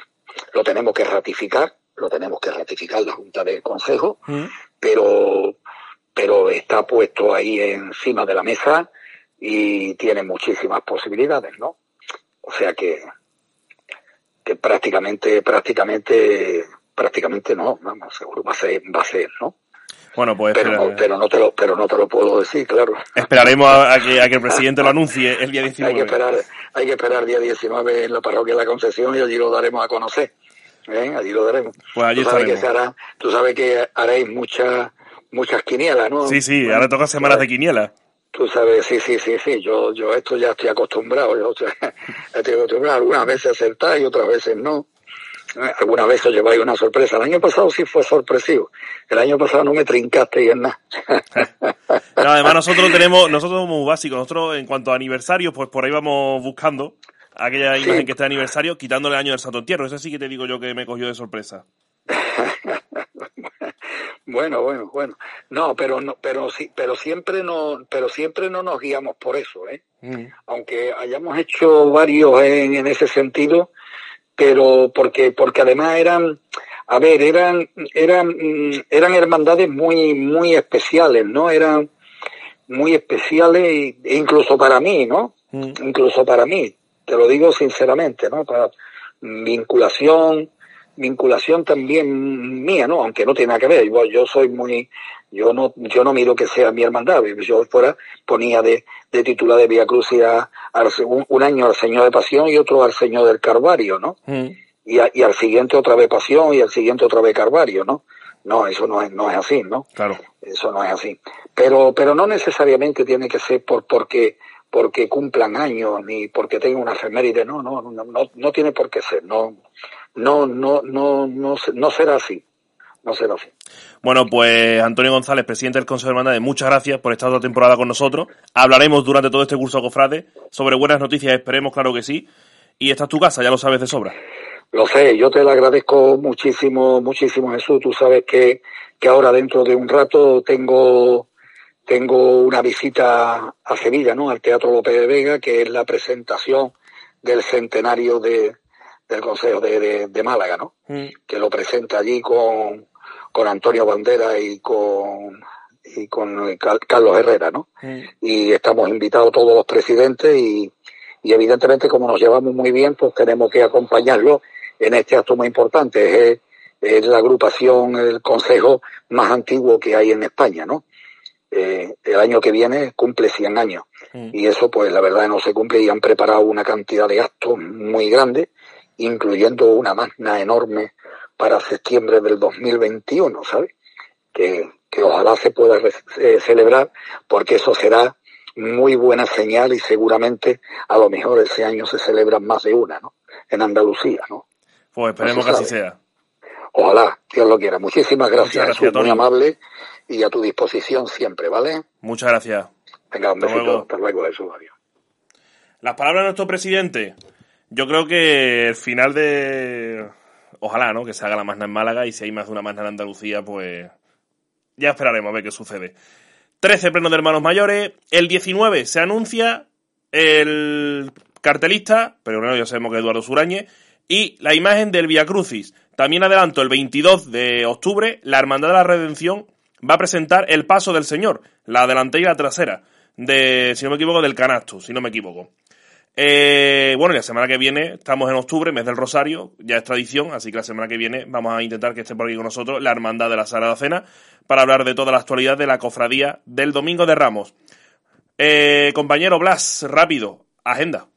Lo tenemos que ratificar, lo tenemos que ratificar la Junta del Consejo,
Mm.
pero, pero está puesto ahí encima de la mesa y tiene muchísimas posibilidades, ¿no? O sea que, que prácticamente, prácticamente, prácticamente no, vamos, seguro va a ser, va a ser, ¿no?
Bueno, pues
pero, no, pero, no te lo, pero no te lo puedo decir, claro.
Esperaremos a, que, a que el presidente lo anuncie el día 19.
Hay que esperar, hay que esperar el día 19 en la parroquia de la Concesión y allí lo daremos a conocer. ¿eh? Allí lo daremos.
Pues allí
tú, sabes que se hará, tú sabes que haréis muchas muchas quinielas, ¿no?
Sí, sí, ahora toca semanas de quiniela.
Tú sabes, sí, sí, sí, sí, yo, yo esto ya estoy acostumbrado, yo estoy acostumbrado, algunas veces acertar y otras veces no. Algunas veces lleváis una sorpresa. El año pasado sí fue sorpresivo. El año pasado no me trincaste y en nada.
no, además nosotros tenemos, nosotros somos muy básicos. Nosotros en cuanto a aniversarios, pues por ahí vamos buscando aquella imagen que está de aniversario, quitándole el año del Santo Entierro. Eso sí que te digo yo que me cogió de sorpresa.
bueno, bueno, bueno. No, pero no, pero sí, pero siempre no, pero siempre no nos guiamos por eso, ¿eh? Mm. Aunque hayamos hecho varios en, en ese sentido, pero porque, porque además eran, a ver, eran, eran, eran hermandades muy, muy especiales, ¿no? Eran muy especiales, e incluso para mí, ¿no? Mm. Incluso para mí, te lo digo sinceramente, ¿no? Para vinculación, vinculación también mía, ¿no? Aunque no tiene nada que ver, yo, yo soy muy, yo no, yo no miro que sea mi hermandad, yo fuera ponía de, de titular de Vía Cruz a, un, año al Señor de Pasión y otro al Señor del Carvario, ¿no? Mm. Y, y, al siguiente otra vez Pasión y al siguiente otra vez Carvario, ¿no? No, eso no es, no es así, ¿no?
Claro.
Eso no es así. Pero, pero no necesariamente tiene que ser por, porque, porque cumplan años ni porque tengan una efeméride, no, no, no, no, no tiene por qué ser, no, no, no, no, no, no será así. No será así.
Bueno, pues Antonio González, presidente del Consejo de Hermandades, muchas gracias por estar otra temporada con nosotros. Hablaremos durante todo este curso Cofrade sobre buenas noticias, esperemos, claro que sí. Y esta es tu casa, ya lo sabes de sobra.
Lo sé, yo te lo agradezco muchísimo, muchísimo Jesús. Tú sabes que, que ahora dentro de un rato tengo, tengo una visita a Sevilla, ¿no? Al Teatro López de Vega, que es la presentación del centenario de, del Consejo de, de, Málaga, ¿no? Mm. Que lo presenta allí con, con Antonio Bandera y con y con Carlos Herrera, ¿no? Mm. Y estamos invitados todos los presidentes y, y evidentemente como nos llevamos muy bien, pues tenemos que acompañarlo en este acto muy importante. Es, es la agrupación, el consejo más antiguo que hay en España, ¿no? Eh, el año que viene cumple 100 años. Mm. Y eso, pues la verdad no se cumple y han preparado una cantidad de actos muy grandes incluyendo una magna enorme para septiembre del 2021, ¿sabes? Que, que ojalá se pueda eh, celebrar porque eso será muy buena señal y seguramente a lo mejor ese año se celebran más de una, ¿no? En Andalucía, ¿no?
Pues esperemos que así sea.
Ojalá, Dios lo quiera. Muchísimas gracias, gracias muy amable y a tu disposición siempre, ¿vale?
Muchas gracias.
Venga, un besito. Hasta luego, Jesús. Adiós.
Las palabras de nuestro presidente. Yo creo que el final de. Ojalá, ¿no? Que se haga la Magna en Málaga y si hay más de una Magna en Andalucía, pues. Ya esperaremos a ver qué sucede. 13 plenos de hermanos mayores. El 19 se anuncia el cartelista, pero bueno, ya sabemos que es Eduardo Surañez. Y la imagen del Via Crucis. También adelanto, el 22 de octubre, la Hermandad de la Redención va a presentar el paso del Señor, la delantera y la trasera, de, si no me equivoco, del canasto, si no me equivoco. Eh, bueno, y la semana que viene, estamos en octubre, mes del Rosario, ya es tradición, así que la semana que viene vamos a intentar que esté por aquí con nosotros la Hermandad de la Sagrada Cena para hablar de toda la actualidad de la cofradía del Domingo de Ramos. Eh, compañero Blas, rápido, agenda.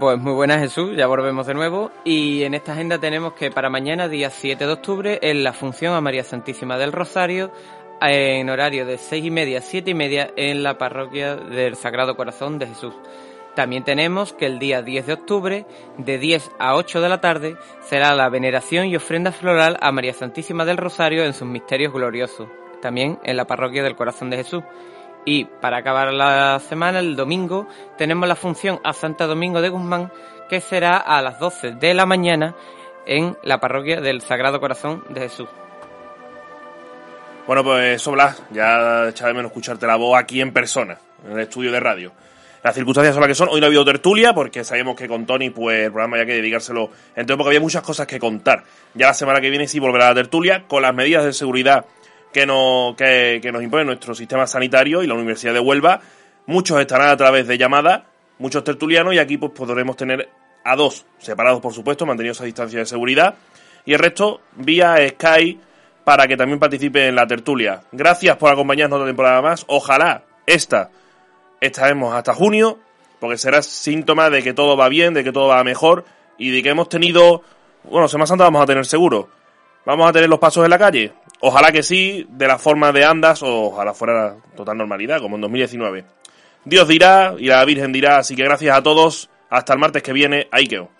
Pues muy buenas Jesús, ya volvemos de nuevo y en esta agenda tenemos que para mañana, día 7 de octubre, en la función a María Santísima del Rosario, en horario de 6 y media a 7 y media en la parroquia del Sagrado Corazón de Jesús. También tenemos que el día 10 de octubre, de 10 a 8 de la tarde, será la veneración y ofrenda floral a María Santísima del Rosario en sus misterios gloriosos, también en la parroquia del Corazón de Jesús. Y para acabar la semana, el domingo, tenemos la función a Santa Domingo de Guzmán, que será a las 12 de la mañana en la parroquia del Sagrado Corazón de Jesús.
Bueno, pues Soblas, ya echaba de menos escucharte la voz aquí en persona, en el estudio de radio. Las circunstancias son las que son. Hoy no ha habido tertulia porque sabemos que con Tony pues el programa ya que dedicárselo entonces porque había muchas cosas que contar. Ya la semana que viene sí volverá la tertulia con las medidas de seguridad que nos, que, nos impone nuestro sistema sanitario y la Universidad de Huelva. Muchos estarán a través de llamada, muchos tertulianos y aquí pues podremos tener a dos, separados por supuesto, mantenidos a distancia de seguridad y el resto vía Skype para que también participe en la tertulia. Gracias por acompañarnos otra temporada más. Ojalá esta estaremos hasta junio, porque será síntoma de que todo va bien, de que todo va mejor y de que hemos tenido, bueno, Semana Santa vamos a tener seguro. ¿Vamos a tener los pasos en la calle? Ojalá que sí, de la forma de andas, o ojalá fuera total normalidad, como en 2019. Dios dirá y la Virgen dirá, así que gracias a todos. Hasta el martes que viene, ahí quedo.